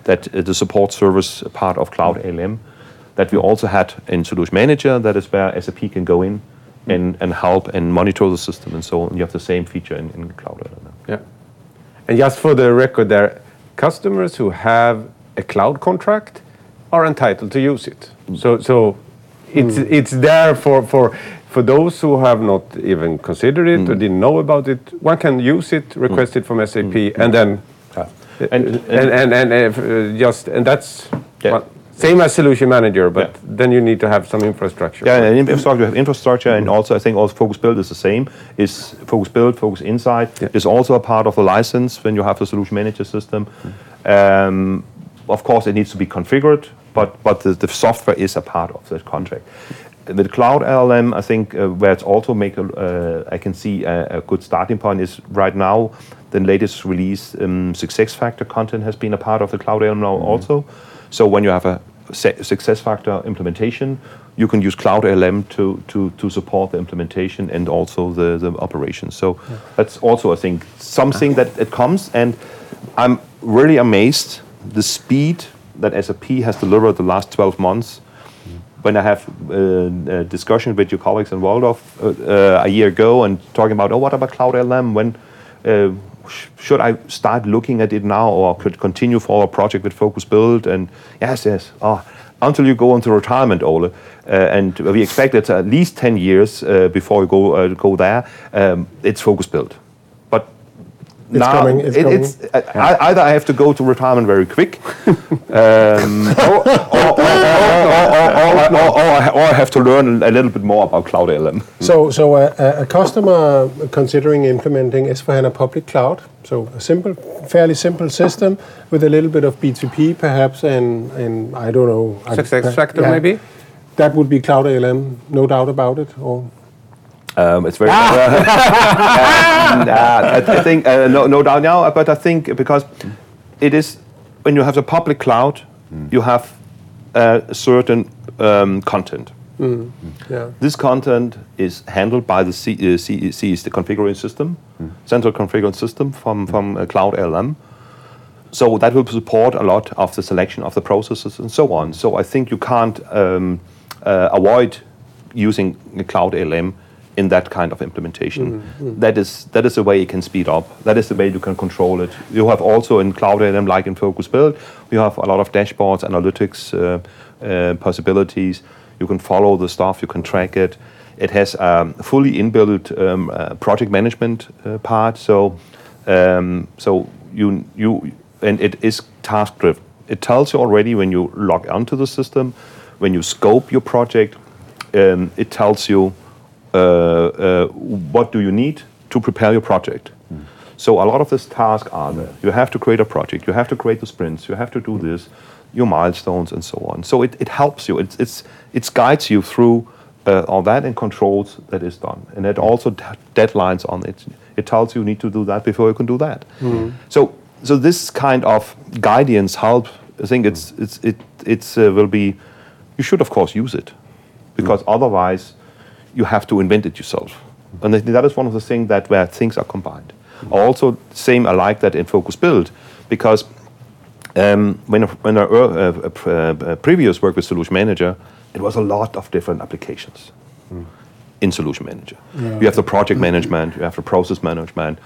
that uh, the support service part of Cloud ALM that we also had in Solution Manager. That is where SAP can go in and, and help and monitor the system and so on. You have the same feature in, in Cloud ALM. Yeah. And just for the record there, customers who have a cloud contract are entitled to use it. Mm. So, so it's, mm. it's there for, for, for those who have not even considered it or mm. didn't know about it. One can use it, request it from SAP, and then And- and and and, if, uh, just and that's Yeah. well, same as solution manager, but Yeah. then you need to have some infrastructure. Yeah, and infrastructure, you have infrastructure, and also I think also Focus Build is the same. Is Focus Build, Focus Insight Yeah. is also a part of the license when you have the solution manager system. Um, of course, it needs to be configured, but but the, the software is a part of that contract. With Cloud ALM, I think uh, where it's also make a, uh, I can see a, a good starting point is right now the latest release um, success factor content has been a part of the Cloud ALM now also. So when you have a success factor implementation, you can use Cloud ALM to, to, to support the implementation and also the, the operations. So that's also, I think, something that it comes. And I'm really amazed the speed that SAP has delivered the last 12 months. When I have uh, a discussion with your colleagues in Walldorf uh, uh, a year ago and talking about, oh, what about Cloud ALM? When uh, should I start looking at it now or could continue for a project with Focus Build? And yes, yes. Oh, until you go into retirement, Ole. Uh, and we expect it's at least 10 years uh, before you go, uh, go there. Um, it's Focus Build. It's now, coming. It's, it, coming. it's yeah. I, either I have to go to retirement very quick, or I have to learn a little bit more about Cloud ALM. So, so a, a customer considering implementing S4HANA public cloud, so a simple, fairly simple system with a little bit of BTP perhaps, and, and I don't know. Success factor yeah. maybe? That would be Cloud ALM, no doubt about it. Or um, it's very. Uh, I, I think uh, no, no doubt now, but I think because it is when you have the public cloud, you have uh, certain um, content. yeah, This content is handled by the C, uh, C, C is the configuring system, central configuring system from from uh, Cloud ALM. So that will support a lot of the selection of the processes and so on. So I think you can't um, uh, avoid using the cloud ALM in that kind of implementation. That is that is the way you can speed up. That is the way you can control it. You have also in cloud ALM, like in Focus Build, you have a lot of dashboards, analytics uh, uh, possibilities. You can follow the stuff. You can track it. It has um, fully inbuilt um, uh, project management uh, part. So um, so you you and it is task driven. It tells you already when you log onto the system, when you scope your project, um, it tells you Uh, uh, what do you need to prepare your project. Hmm. So a lot of these tasks are there. You have to create a project. You have to create the sprints. You have to do this, your milestones, and so on. So it, it helps you. It it's it guides you through uh, all that and controls that is done. And it also d- deadlines on it. It tells you you need to do that before you can do that. Hmm. So so this kind of guidance help. I think it's it's it it's uh, will be. You should of course use it, because hmm. otherwise, you have to invent it yourself. And that is one of the things that where things are combined. Also, same I like that in Focus Build, because um, when I, when I uh, uh, uh, previous work with Solution Manager, it was a lot of different applications in Solution Manager. You have the project management, you have the process management,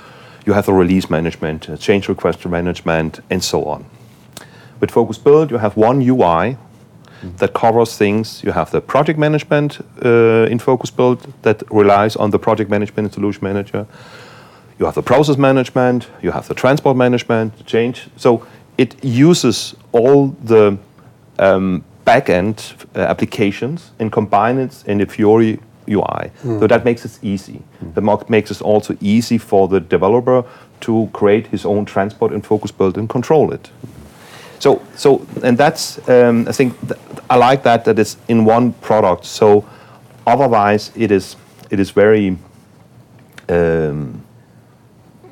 you have the release management, uh, change request management, and so on. With Focus Build, you have one UI that covers things. You have the project management uh, in Focus Build that relies on the project management Solution Manager. You have the process management, you have the transport management, the change. So it uses all the um, back-end uh, applications and combine it in the Fiori UI. So that makes it easy. That mo- makes it also easy for the developer to create his own transport in Focus Build and control it. So, so, and that's um, I think th- I like that that it's in one product. So, otherwise it is it is very um,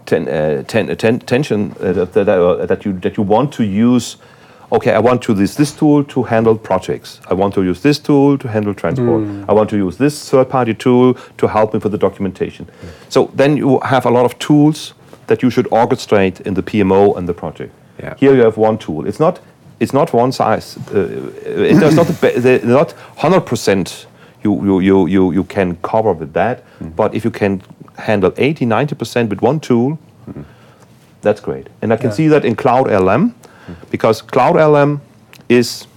ten, uh, ten, ten, tension uh, that, that, uh, that you that you want to use. Okay, I want to use this tool to handle projects. I want to use this tool to handle transport. I want to use this third-party tool to help me with the documentation. So then you have a lot of tools that you should orchestrate in the PMO and the project. Yeah. Here you have one tool. It's not it's not one size. Uh, it does not the- not hundred percent. You, you, you, you, you can cover with that, but if you can handle 80, 90% with one tool, that's great. And I can see that in Cloud ALM, because Cloud ALM is,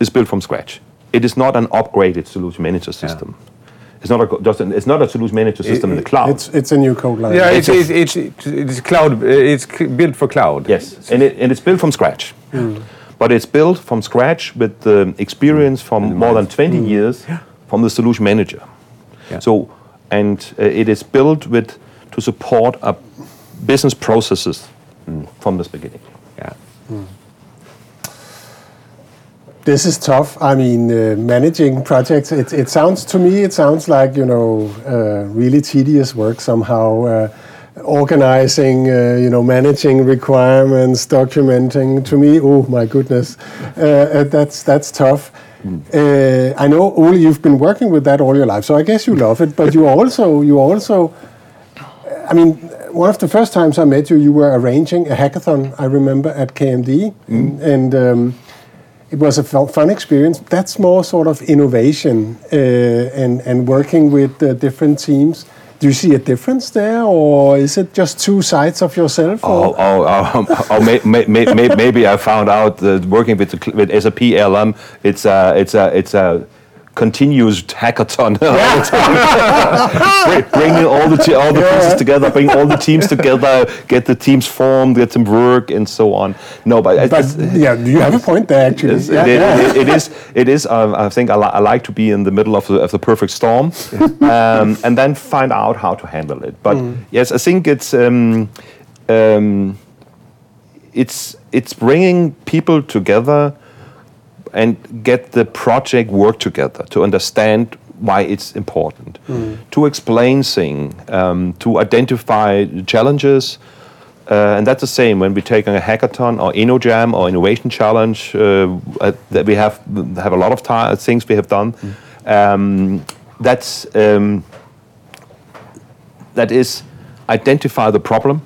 is built from scratch. It is not an upgraded solution manager system. It's not a, just an, it's not a solution manager system in the cloud. It's it's a new code line. Yeah, it's, it's, it's, it's, it's cloud. uh, It's built for cloud. Yes, and, it, and it's built from scratch. But it's built from scratch with the experience from more than 20 years from the solution manager. Yeah. So, and uh, it is built with to support a business processes from the beginning. Yeah. This is tough. I mean, uh, managing projects. It, it sounds to me. It sounds like you know, uh, really tedious work somehow. Organizing, uh, you know, managing requirements, documenting. To me, oh my goodness, uh, uh, that's that's tough. Uh, I know, Ole, you've been working with that all your life, so I guess you love it. But you also, you also, I mean, one of the first times I met you, you were arranging a hackathon. I remember at KMD, and. and um, it was a fun experience. That's more sort of innovation uh, and and working with uh, different teams. Do you see a difference there, or is it just two sides of yourself? Oh, or- oh, oh, oh, oh may, may, may, may- maybe I found out that working with, with SAP ALM, it's a, it's a, it's a continuous hackathon. all the time. Bring- Bringing all the, te- all the pieces together, bring all the teams together, get the teams formed, get them work, and so on. No, but, But yeah, you have a point there actually. Yes, Yeah, it, it- yeah. it- it is. It is. Um, I think I, li- I like to be in the middle of the, of the perfect storm, um, and then find out how to handle it. But yes, I think it's um, um, it's it's bringing people together and get the project work together to understand why it's important, to explain things, um, to identify the challenges. Uh, and that's the same when we're taking a hackathon or InnoJam or Innovation Challenge uh, uh, that we have have a lot of things we have done. Um, that's um, that is identify the problem,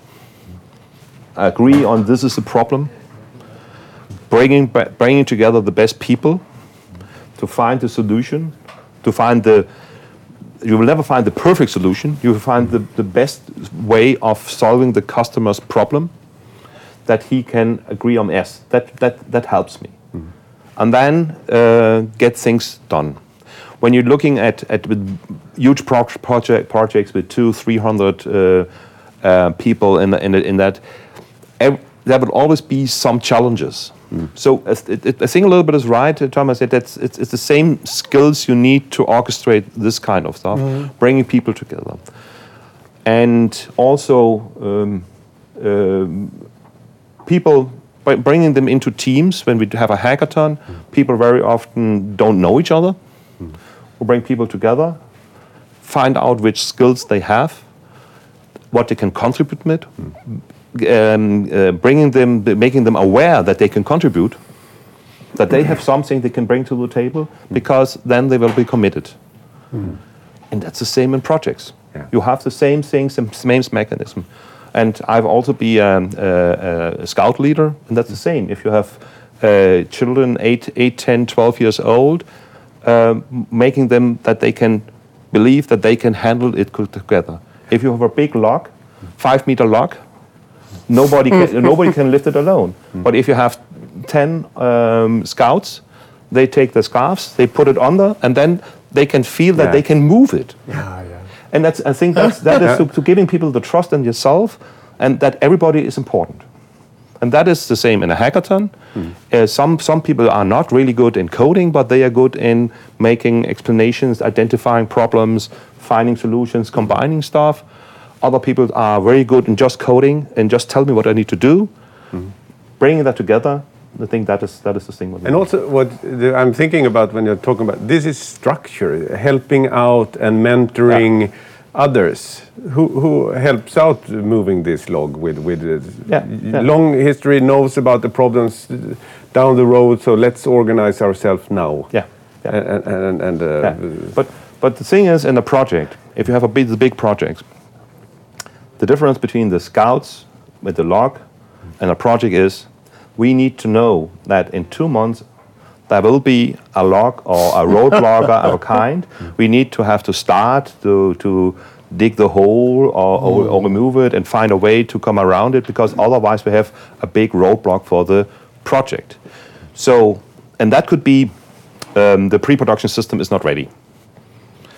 agree on this is the problem, bringing, bringing together the best people to find the solution, to find the, you will never find the perfect solution, you will find the, the best way of solving the customer's problem that he can agree on S. That, that, that helps me. And then uh, get things done. When you're looking at, at with huge pro- project, projects with two, three hundred uh, uh, people in, the, in, the, in that, there will always be some challenges. So it, it, I think a little bit is right, uh, Thomas. That that's, it's, it's the same skills you need to orchestrate this kind of stuff, bringing people together, and also um, um, people by bringing them into teams. When we have a hackathon, people very often don't know each other. We bring people together, find out which skills they have, what they can contribute with, um, uh, bringing them, making them aware that they can contribute, that they have something they can bring to the table, because then they will be committed. And that's the same in projects. Yeah. You have the same things, the same mechanism. And I've also been um, a, a scout leader, and that's the same. If you have uh, children 8, 8, 10, 12 years old, um, making them that they can believe that they can handle it together. If you have a big log, five meter log, nobody can, nobody can lift it alone. But if you have 10 um, scouts, they take the scarves, they put it on under, and then they can feel that Yeah. they can move it. Yeah, yeah. And that's, I think that's, that is to, to giving people the trust in yourself and that everybody is important. And that is the same in a hackathon. Uh, some, some people are not really good in coding, but they are good in making explanations, identifying problems, finding solutions, combining stuff. Other people are very good in just coding and just tell me what I need to do. Bringing that together, I think that is, that is the thing. with And also, what the, I'm thinking about when you're talking about this is structure, helping out and mentoring others. Who, who helps out moving this log with with uh, Yeah, yeah. long history, knows about the problems down the road. So let's organize ourselves now. Yeah, yeah. And and, and uh, Yeah. But but the thing is, in a project, if you have a big, big project, the difference between the scouts with the log and a project is, we need to know that in two months there will be a log or a roadblock of a kind. We need to have to start to to dig the hole or, or, or remove it and find a way to come around it because otherwise we have a big roadblock for the project. So, and that could be um, the pre-production system is not ready.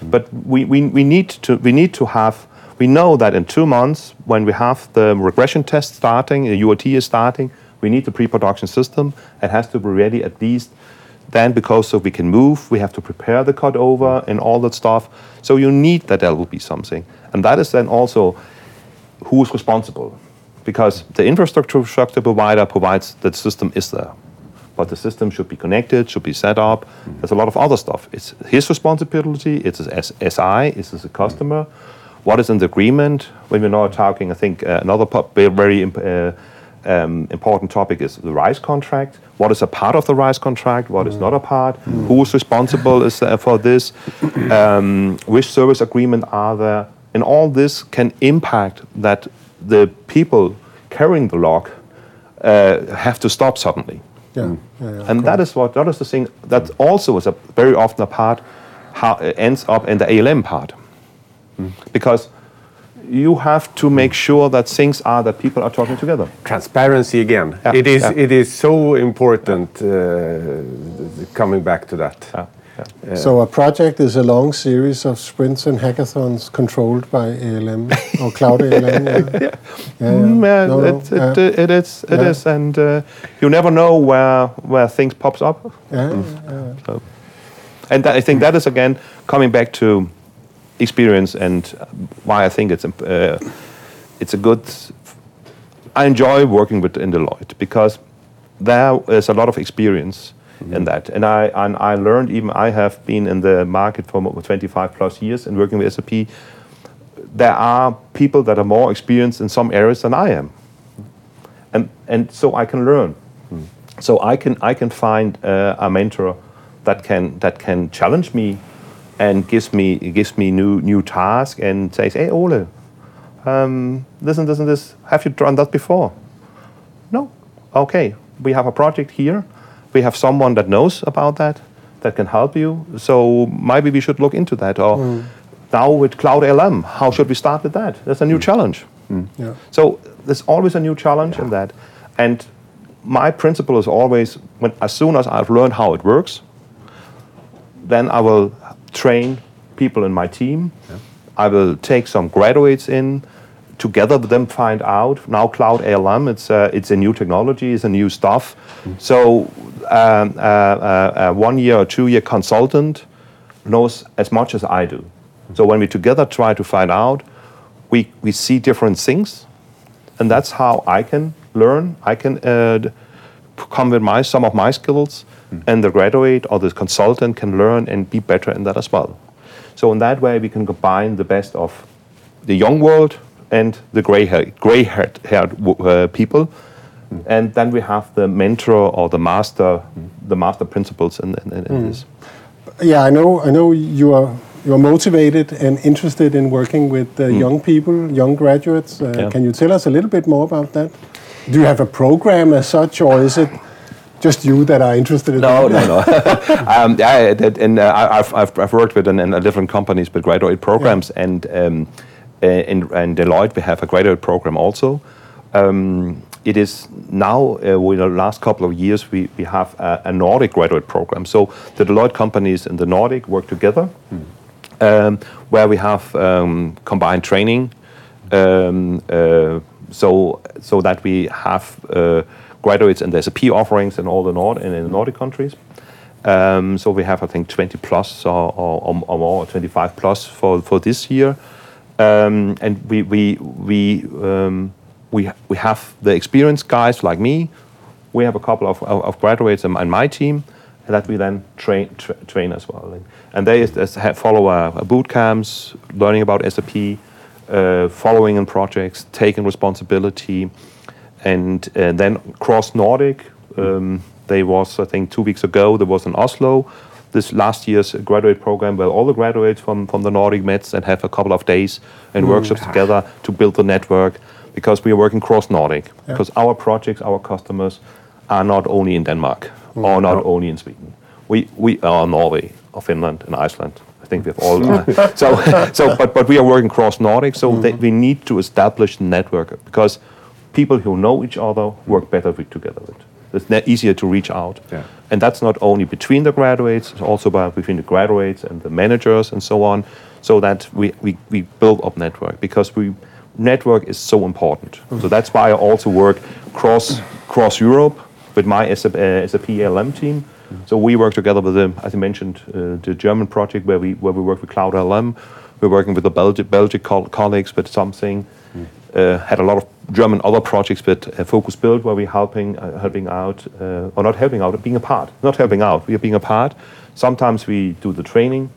But we, we, we, need to, we need to have, we know that in two months, when we have the regression test starting, the UAT is starting, we need the pre-production system. It has to be ready at least then because so we can move, we have to prepare the cut over and all that stuff. So you need that there will be something. And that is then also who is responsible. Because the infrastructure structure provider provides that the system is there. But the system should be connected, should be set up. There's a lot of other stuff. It's his responsibility, it's SI, it's a customer. What is in the agreement? When we're now talking, I think uh, another very, imp- uh, um, important topic is the rice contract. What is a part of the rice contract? What is not a part? Who is responsible is, uh, for this? Um, which service agreement are there? And all this can impact that the people carrying the log uh, have to stop suddenly. Yeah, yeah, yeah. And that is what that is the thing that also is a very often a part how it ends up in the ALM part, because you have to make sure that things are that people are talking together. transparency again. Yeah, It is yeah. it is so important. Uh, coming back to that. Yeah, yeah. So a project is a long series of sprints and hackathons controlled by ALM or Cloud ALM. Yeah, Mm, No, no, it, it, yeah. it is, it Yeah. is, and uh, you never know where where things pops up. Yeah, yeah. And that, I think that is again coming back to experience and why I think it's uh, it's a good. I enjoy working with in Deloitte because there is a lot of experience in that, and I and I learned even I have been in the market for over 25 plus years and working with SAP. There are people that are more experienced in some areas than I am, and and so I can learn. So I can I can find uh, a mentor that can that can challenge me and gives me gives me new new task and says, "Hey, Ole, um, this and this and this. Have you done that before?" No. Okay, we have a project here. We have someone that knows about that, that can help you. So maybe we should look into that. Or hmm. now with Cloud ALM, how should we start with that? That's a new hmm. challenge. Hmm. Yeah. So there's always a new challenge in that. And my principle is always when as soon as I've learned how it works, then I will train people in my team. I will take some graduates in, together with them find out. Now Cloud ALM, it's a, it's a new technology, it's a new stuff. So um, uh, uh, uh, one year or two year consultant knows as much as I do. So when we together try to find out, we, we see different things, and that's how I can learn. I can uh, come with my some of my skills, and the graduate or the consultant can learn and be better in that as well. So in that way, we can combine the best of the young world and the gray hair, gray haired, haired uh, people, and then we have the mentor or the master, the master principles in, in, in in this. Yeah, I know. I know you are you are motivated and interested in working with uh, young people, young graduates. Uh. Yeah. Can you tell us a little bit more about that? Do you have a program as such, or is it just you that are interested in No, that? no, no. um, yeah, and uh, I- I've, I've, I've worked with in, in uh, different companies with graduate programs, and um, uh, in, in Deloitte we have a graduate program also. Um, it is now, uh, with the last couple of years, we, we have a, a Nordic graduate program. So the Deloitte companies in the Nordic work together, um, where we have um, combined training, um, uh, so so that we have uh, graduates and there's a P offerings in all the Nord in the Nordic countries. Um, so we have I think 20 plus or, or, or more, 25 plus for, for this year, um, and we we we um, we we have the experienced guys like me. We have a couple of, of, of graduates in, my team that we then train tra- train as well. And, and they is, follow a, a boot camps, learning about SAP, uh, following in projects, taking responsibility, and, and then cross Nordic. Um, they was I think two weeks ago. There was in Oslo. This last year's graduate program where all the graduates from, from the Nordic met and have a couple of days and workshops together to build the network because we are working cross Nordic because our projects, our customers are not only in Denmark mm. or not only in Sweden. We, we are Norway or Finland and Iceland. I think we have all. Mm. so, so but, but we are working cross Nordic, so mm. that we need to establish the network because people who know each other work better with, together with. It's easier to reach out. Yeah. And that's not only between the graduates, it's also by, between the graduates and the managers and so on, so that we, we, we build up network because we network is so important. So that's why I also work cross cross Europe with my SAP, uh, SAP ALM team. So we work together with them, as I mentioned, uh, the German project where we where we work with Cloud ALM. We're working with the Belgic col- colleagues with something. Uh, had a lot of German other projects with uh, Focus Build where we're helping uh, helping out uh, or not helping out, being a part. Not helping out, we are being a part. Sometimes we do the training.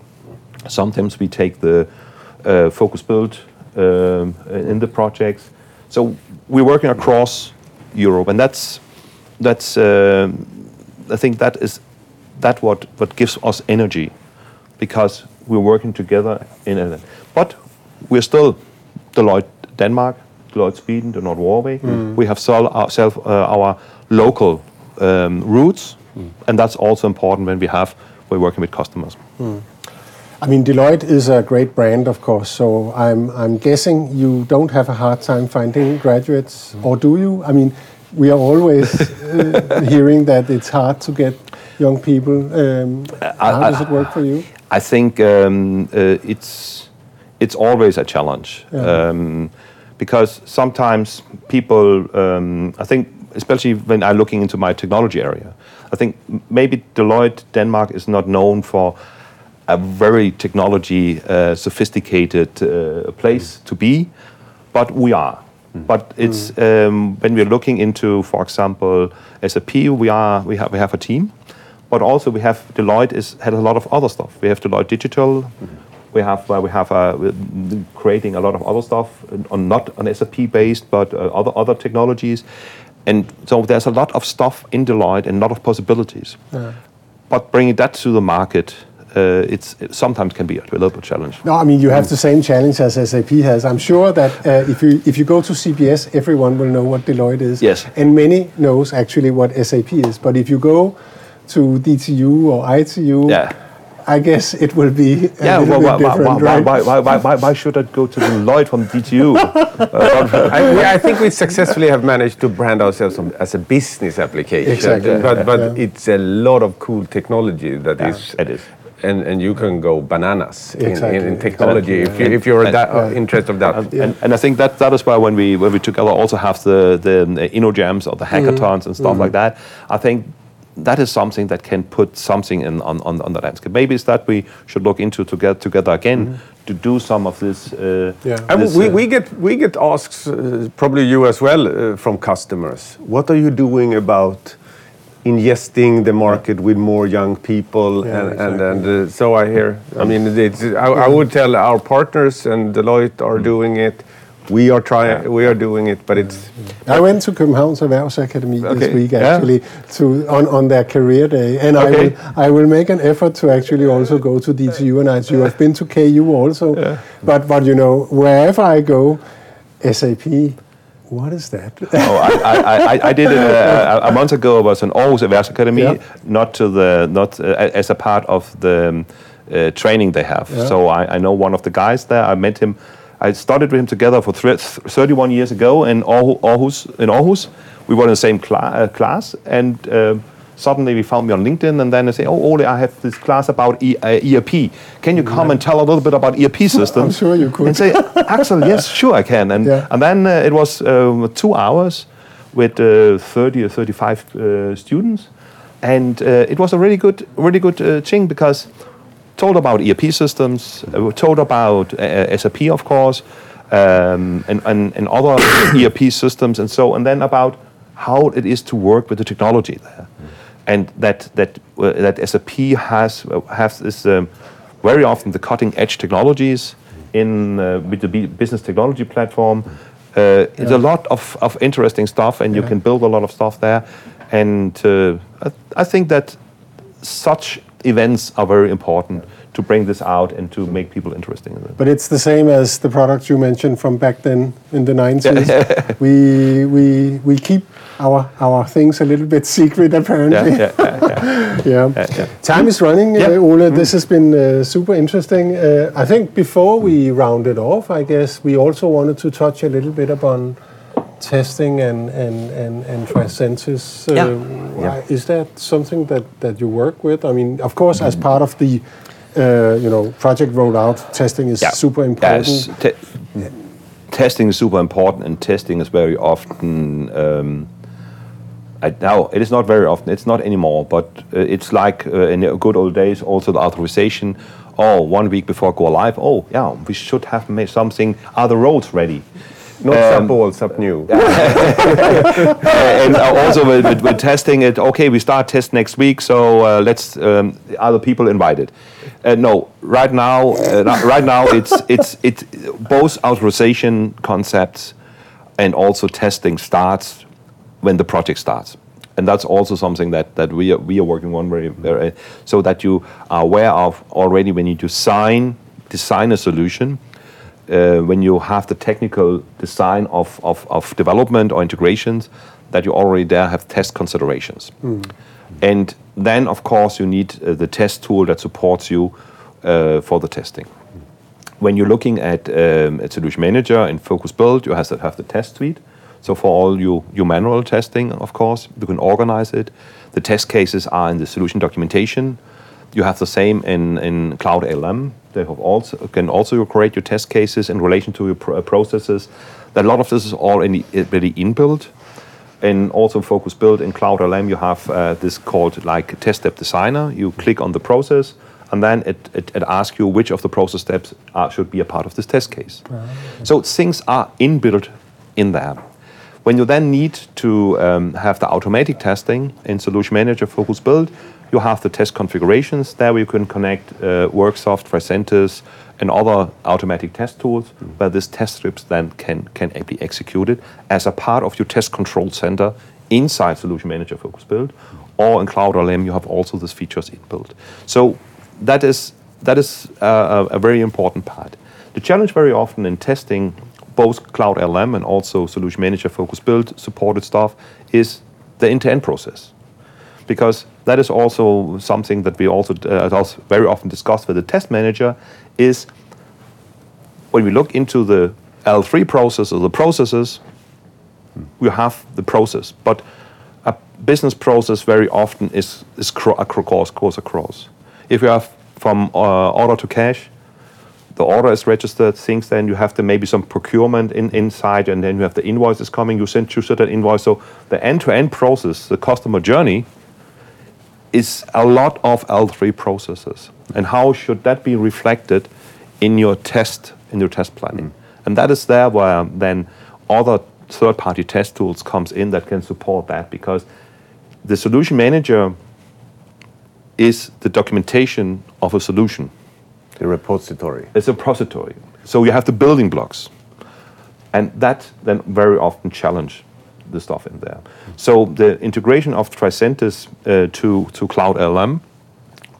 Sometimes we take the uh, focus build um, in the projects. So we're working across Europe, and that's that's um I think that is that what what gives us energy, because we're working together in it. But we're still Deloitte Denmark, Deloitte Sweden, Deloitte Norway. We have sol- ourself uh, our local um, roots, and that's also important when we have we're working with customers. I mean, Deloitte is a great brand, of course. So I'm I'm guessing you don't have a hard time finding graduates, or do you? I mean, we are always uh, hearing that it's hard to get young people. Um, how does it work for you? I think um, uh, it's it's always a challenge um, because sometimes people. Um, I think, especially when I'm looking into my technology area, I think maybe Deloitte Denmark is not known for a very technology uh, sophisticated uh, place to be, but we are. But it's um, when we're looking into, for example, SAP, we are we have we have a team, but also we have Deloitte is had a lot of other stuff. We have Deloitte Digital. We have uh, we have uh, creating a lot of other stuff on not on SAP based, but uh, other other technologies, and so there's a lot of stuff in Deloitte and a lot of possibilities. But bringing that to the market uh, it's it sometimes can be a little bit challenging. No, I mean you have the same challenge as SAP has. I'm sure that uh, if you if you go to CBS, everyone will know what Deloitte is. Yes. And many knows actually what SAP is. But if you go to DTU or ITU, Yeah. I guess it will be a Yeah, little well, bit why, why, different, why, right? why, why, why, why, why should I go to the Lloyd from DTU? I, we- I think we successfully have managed to brand ourselves as a business application. Exactly. But, but Yeah. it's a lot of cool technology that is. it is. And, and you can go bananas in, Exactly, in, in technology if, you, if you're And- that, uh, interested of that. And, and I think that that is why when we when we together also have the the, the InnoJams or the hackathons and stuff like that, I think that is something that can put something in on, on, on the landscape. Maybe it's that we should look into to get together again to do some of this. Uh, Yeah. This, we, uh, we get we get asks, uh, probably you as well, uh, from customers. What are you doing about ingesting the market with more young people? Yeah, and and, and uh, so I hear. I mean, it's, I, I would tell our partners and Deloitte are doing it. We are trying. We are doing it, but it's I went to Københavns Erhvervsakademi this Okay, week yeah. actually to on, on their career day, and I will I will make an effort to actually also go to DTU and ITU. I've been to KU also, but but you know wherever I go, SAP, what is that? Oh, I, I, I, I did it uh, a, a month ago. I was in Aarhus Erhvervsakademi, Yeah. not to the not uh, as a part of the um, uh, training they have. Yeah. So I, I know one of the guys there. I met him. I studied with him together for thre- 31 years ago in Aarhu- Aarhus. In Aarhus, we were in the same cla- uh, class, and uh, suddenly we found me on LinkedIn, and then they say, "Oh, Ole, I have this class about e- uh, ERP. Can you come and tell a little bit about ERP systems?" I'm sure you could. And say, "Axel, yes, sure I can." And Yeah. and then uh, it was um, two hours with uh, 30 or 35 uh, students, and uh, it was a really good, really good uh, thing because told about ERP systems, uh, told about uh, SAP, of course, um, and, and, and other ERP systems, and so, and then about how it is to work with the technology there, and that that uh, that SAP has uh, has this um, very often the cutting edge technologies in uh, with the B- business technology platform. Uh, It's a lot of, of interesting stuff, and you can build a lot of stuff there. And uh, I, I think that such events are very important to bring this out and to make people interested in it. But it's the same as the products you mentioned from back then in the 90s. we, we, we keep our, our things a little bit secret, apparently. Yeah, yeah, yeah, yeah. Yeah. Time is running, uh, Ole. This has been uh, super interesting. Uh, I think before we round it off, I guess we also wanted to touch a little bit upon testing and and and, and Tricentis. Uh, Yeah. why- Is that something that, that you work with? I mean, of course, as part of the uh, you know project rollout, testing is Yeah. super important. Testing is super important, and testing is very often. Um, I, now it is not very often. It's not anymore, but uh, it's like uh, in the good old days. Also, the authorization. Oh, one week before go live. Oh, yeah, we should have made something. Are the roads ready? Not Um, SAP old, SAP new. and uh, also with, with, with testing it, okay, we start test next week, so uh, let's um, other people invited. Uh, no, right now, uh, right now it's it's it's both authorization concepts and also testing starts when the project starts, and that's also something that, that we are, we are working on very, very so that you are aware of already when you design design a solution uh, when you have the technical design of, of, of development or integrations, that you already there have test considerations. And then, of course, you need uh, the test tool that supports you uh, for the testing. When you're looking at um, a solution manager and Focus Build, you have to have the test suite. So for all your, your manual testing, of course, you can organize it. The test cases are in the solution documentation. You have the same in, in Cloud ALM. They have also can also create your test cases in relation to your pro- uh, processes. That a lot of this is already already inbuilt. And also Focus Build in Cloud ALM, you have uh, this called like Test Step Designer. You click on the process, and then it, it, it asks you which of the process steps are, should be a part of this test case. So things are inbuilt in there. When you then need to um, have the automatic testing in Solution Manager Focus Build, you have the test configurations. There where you can connect uh, Worksoft, Tricentis, and other automatic test tools where this test scripts then can, can be executed as a part of your test control center inside Solution Manager Focus Build. Or in Cloud ALM, you have also these features inbuilt. So that is that is uh, a, a very important part. The challenge very often in testing both Cloud ALM and also Solution Manager, Focus Build, supported stuff is the end-to-end process, because that is also something that we also, uh, very often discuss with the test manager. Is when we look into the L3 process or the processes, we have the process, but a business process very often is is cro- across goes across. If you have from uh, order to cash, the order is registered, things then you have the maybe some procurement in, inside, and then you have the invoices coming. You send you certain invoice. So the end-to-end process, the customer journey, is a lot of L3 processes. And how should that be reflected in your test in your test planning? Mm. And that is there where then other third-party test tools comes in that can support that because the solution manager is the documentation of a solution. The repository. It's a repository. So you have the building blocks. And that then very often challenge the stuff in there. So the integration of Tricentis uh, to, to Cloud ALM,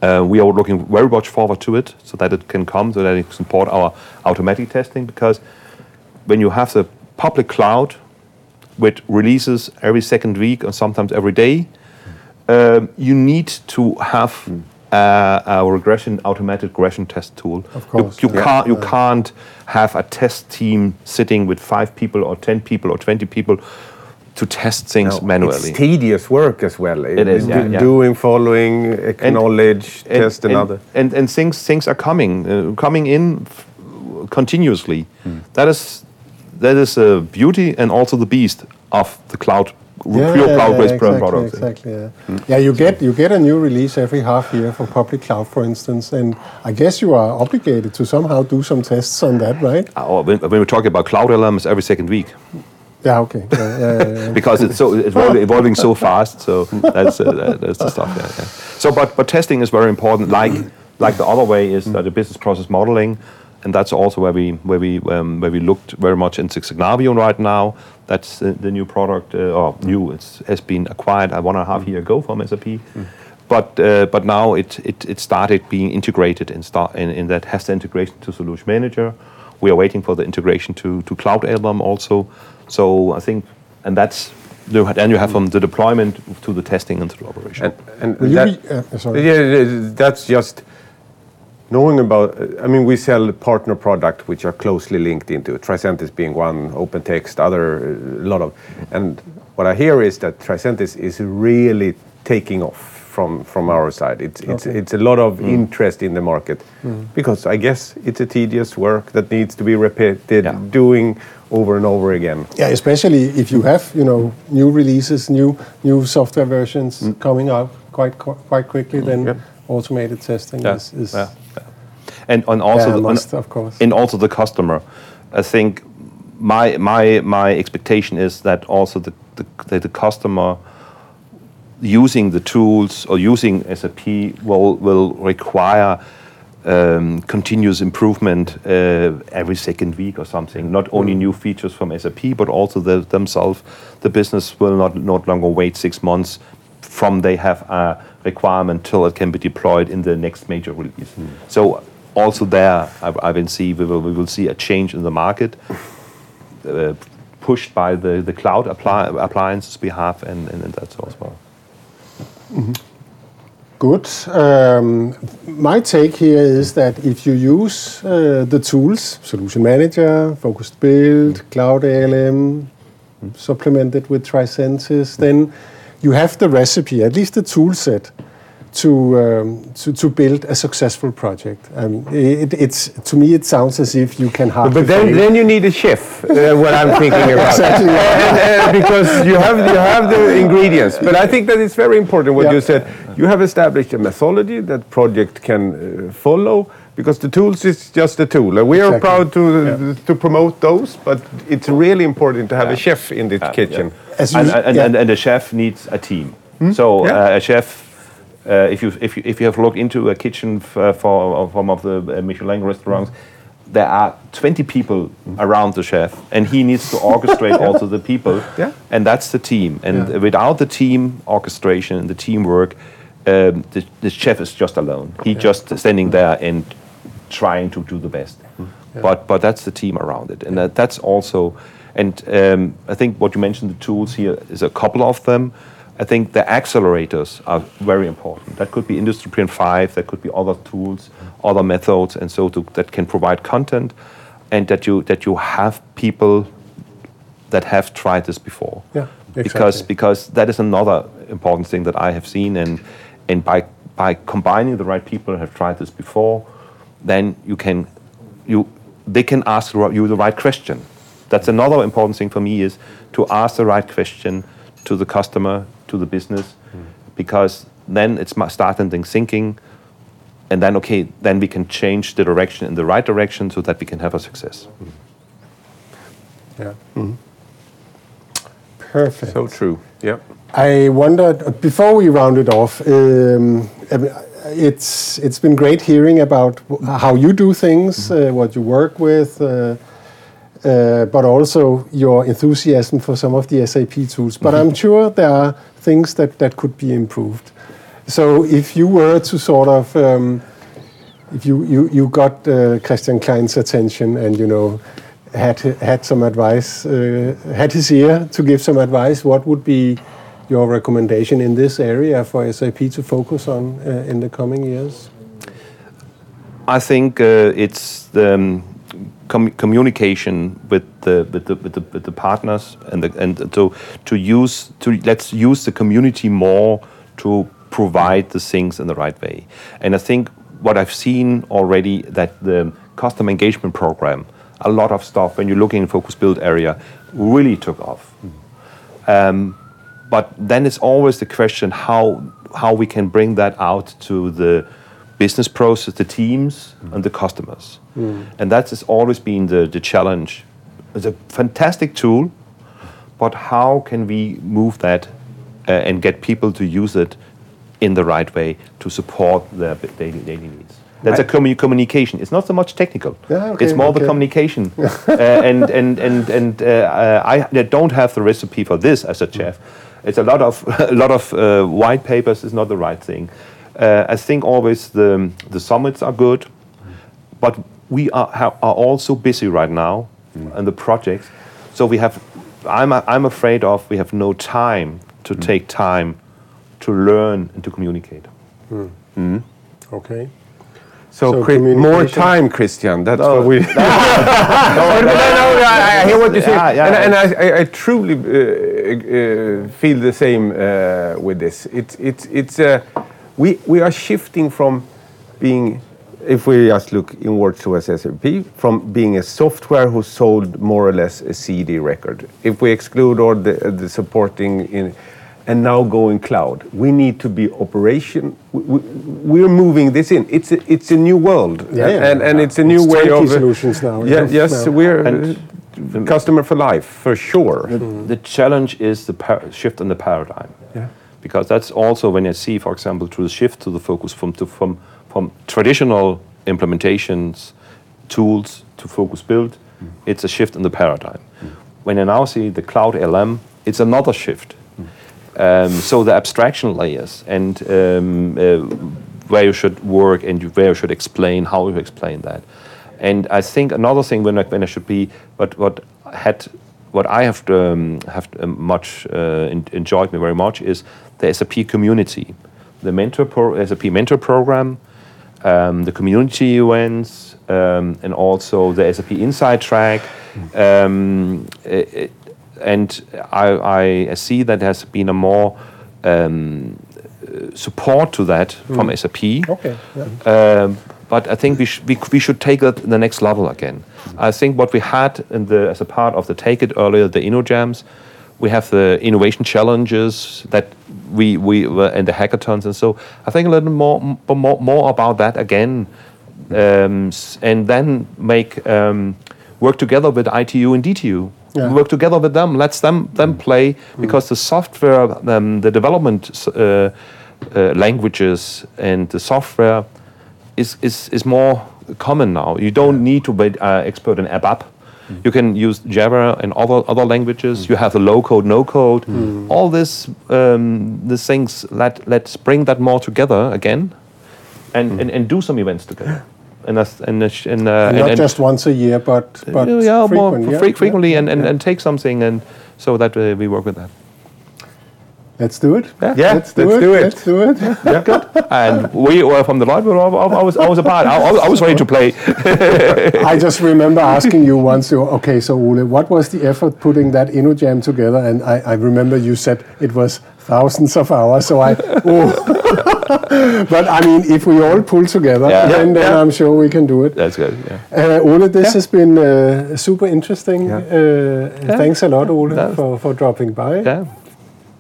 uh, we are looking very much forward to it so that it can come, so that it can support our automatic testing because when you have the public cloud with releases every second week or sometimes every day, um, you need to have uh, a regression automatic regression test tool. Of course, you, you yeah. can't you can't have a test team sitting with five people or ten people or twenty people to test things No, manually. It's tedious work as well. It is, yeah, yeah. Doing, following, acknowledge, test another. And, and things things are coming uh, coming in f- continuously. Hmm. That is that is a beauty and also the beast of the cloud pure cloud-based exactly, products. Exactly. Yeah. yeah, you get you get a new release every half year for public cloud, for instance, and I guess you are obligated to somehow do some tests on that, right? Uh, or when, when we talk about cloud ALMs every second week Yeah. Okay. Yeah, yeah, yeah, because it's so it's evolving, so fast. So that's uh, that's the stuff. Yeah. So, but but testing is very important. Like like the other way is that the business process modeling, and that's also where we where we um, where we looked very much into Signavio right now. That's uh, the new product, uh, or new. It has been acquired uh, one and a half year ago from SAP. But uh, but now it, it it started being integrated in start in, in that has the integration to Solution Manager. We are waiting for the integration to to Cloud ALM also. So I think, and that's the- then you have from the deployment to the testing and to the operation. And, and that, be- uh, uh sorry. yeah, that's just knowing about. I mean, we sell partner product which are closely linked into it. Tricentis being one, OpenText, other, a lot of. And what I hear is that Tricentis is really taking off from from our side. It's it's Okay. it's a lot of mm. interest in the market mm. because I guess it's a tedious work that needs to be repeated, Yeah. doing over and over again. Yeah, especially if you have you know new releases, new new software versions mm. coming out quite qu- quite quickly, then Yep. automated testing Yeah, is, is yeah, yeah. And and also the, must, of course. and also the customer. I think my my my expectation is that also the the, the customer using the tools or using SAP will will require um, continuous improvement uh, every second week or something. Not only new features from SAP, but also the, themselves. The business will not not longer wait six months from they have a requirement till it can be deployed in the next major release. So also there, I, I will see we will we will see a change in the market. Uh, pushed by the, the cloud appli- appliances we have and, and, and that's also Good. Um, my take here is that if you use uh, the tools, Solution Manager, Focused Build, Cloud ALM, supplemented with Tricentis, then you have the recipe, at least the tool set, to, um, to, to build a successful project. I mean, it, it's, to me, it sounds as if you can hardly But then, fail. then you need a chef. Uh, what I'm thinking about, Exactly, And, uh, because you have you have the ingredients. But I think that it's very important what Yeah. you said. You have established a methodology that project can uh, follow. Because the tools is just a tool, and we are Exactly. proud to to promote those. But it's really important to have a chef in the kitchen. As and, and, yeah. and, and the chef needs a team. So Yeah. uh, a chef, uh, if you if you if you have looked into a kitchen uh, for from of the uh, Michelin restaurants, there are 20 people around the chef, and he needs to orchestrate also the people, Yeah. and that's the team. And Yeah. without the team orchestration and the teamwork, um, the, the chef is just alone. He just standing there and trying to do the best. But but that's the team around it, and that, that's also, and um, I think what you mentioned the tools here is a couple of them. I think the accelerators are very important. That could be Industry Print Five. That could be other tools, other methods, and so to, that can provide content, and that you that you have people that have tried this before. Yeah, Because exactly. because because that is another important thing that I have seen, and and by by combining the right people that have tried this before, then you can you they can ask you the right question. That's another important thing for me is to ask the right question to the customer, to the business, because then it's ma- starting them thinking, and then okay, then we can change the direction in the right direction so that we can have a success. Yeah. Perfect. So true. Yeah. I wondered before we round it off. Um, it's it's been great hearing about how you do things, uh, what you work with, uh, but also your enthusiasm for some of the SAP tools. But I'm sure there are things that that could be improved. So if you were to sort of um, if you, you, you got uh, Christian Klein's attention and you know had had some advice, uh, had his ear to give some advice, what would be your recommendation in this area for SAP to focus on uh, in the coming years? I think uh, it's the um, com- communication with the with the, with the with the partners and the, and to to use to let's use the community more to provide the things in the right way. And I think what I've seen already that the customer engagement program, a lot of stuff when you're looking in focus build area, really took off. Um, but then it's always the question how how we can bring that out to the business process, the teams, and the customers. And that has always been the, the challenge. It's a fantastic tool, but how can we move that uh, and get people to use it in the right way to support their daily, daily needs? That's a commu- communication. It's not so much technical. Yeah, okay, it's more okay. the communication. uh, and and and and uh, I don't have the recipe for this as a chef. It's a lot of a lot of uh, white papers is not the right thing. Uh, I think always the the summits are good, but we are ha- are all so busy right now and the projects. So we have. I'm I'm afraid of we have no time to take time to learn and to communicate. Okay. So, So Chri- more time, Christian. That's No. what we. no, no, no, I, I hear what you say, Yeah, yeah, and, and. I, I, I truly uh, uh, feel the same uh, with this. It's it's it's uh, we we are shifting from being, if we just look inwards towards SAP, from being a software who sold more or less a CD record. If we exclude all the, the supporting in. And now going cloud, we need to be operation. We, we, we're moving this in. It's a, it's a new world, Yeah, yeah. and and it's a new It's way of solutions now, Yeah, yeah. yes, Now. we're And- customer for life for sure. Mm-hmm. The challenge is the par- shift in the paradigm. Because that's also when I see, for example, through the shift to the focus from to, from from traditional implementations tools to focus build, it's a shift in the paradigm. When I now see the cloud ALM, it's another shift. Um, so the abstraction layers and um, uh, where you should work and you, where you should explain how you explain that. And I think another thing when I, when I should be, what what had what I have um, have um, much uh, en- enjoyed me very much is the SAP community, the mentor pro- SAP mentor program, um, the community events, um, and also the SAP Inside track. Um, it- it- and I, I see that there has been a more um, support to that from SAP. Okay. Yeah. Um, but I think we, sh- we, we should take it to the next level again. I think what we had in the, as a part of the TechEd earlier, the InnoJams, we have the innovation challenges that we, we were and the hackathons. And so I think a little more, more, more about that again. Um, and then make um, work together with ITU and DTU. Yeah. Work together with them. Let's them them play because the software, um, the development uh, uh, languages and the software is, is, is more common now. You don't need to be uh, expert in ABAP. You can use Java and other other languages. You have the low code, no code. All this um, these things. Let let's bring that more together again, and and, and do some events together. And that's, and, uh, and, uh, and, Not and just once a year, but but yeah, yeah, more frequent, yeah, frequently, yeah, and, and, and take something, and so that uh, we work with that. Let's do it. Yeah. Yeah, Let's do let's it. do it. Let's do it. Yeah, good. And we were from the library. I, I, I was I was a part. I, I was- I ready to play. I just remember asking you once, you, okay, so Ole, what was the effort putting that InnoJam together? And I, I remember you said it was thousands of hours. So I, oh. but I mean, if we all pull together, Yeah. then, then Yeah. I'm sure we can do it. That's good. Yeah. Uh, Ole, this has been uh, super interesting. Uh, Thanks a lot, Ole, for, for dropping by.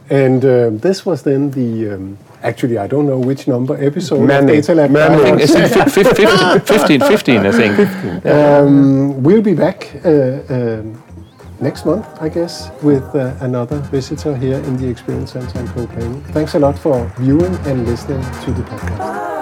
And um, this was then the, um, actually, I don't know which number episode of Data Lab. Many. I think it's fif- fif- fif- 15, 15, I think. Um, we'll be back uh, um, next month, I guess, with uh, another visitor here in the Experience Center in Copenhagen. Thanks a lot for viewing and listening to the podcast.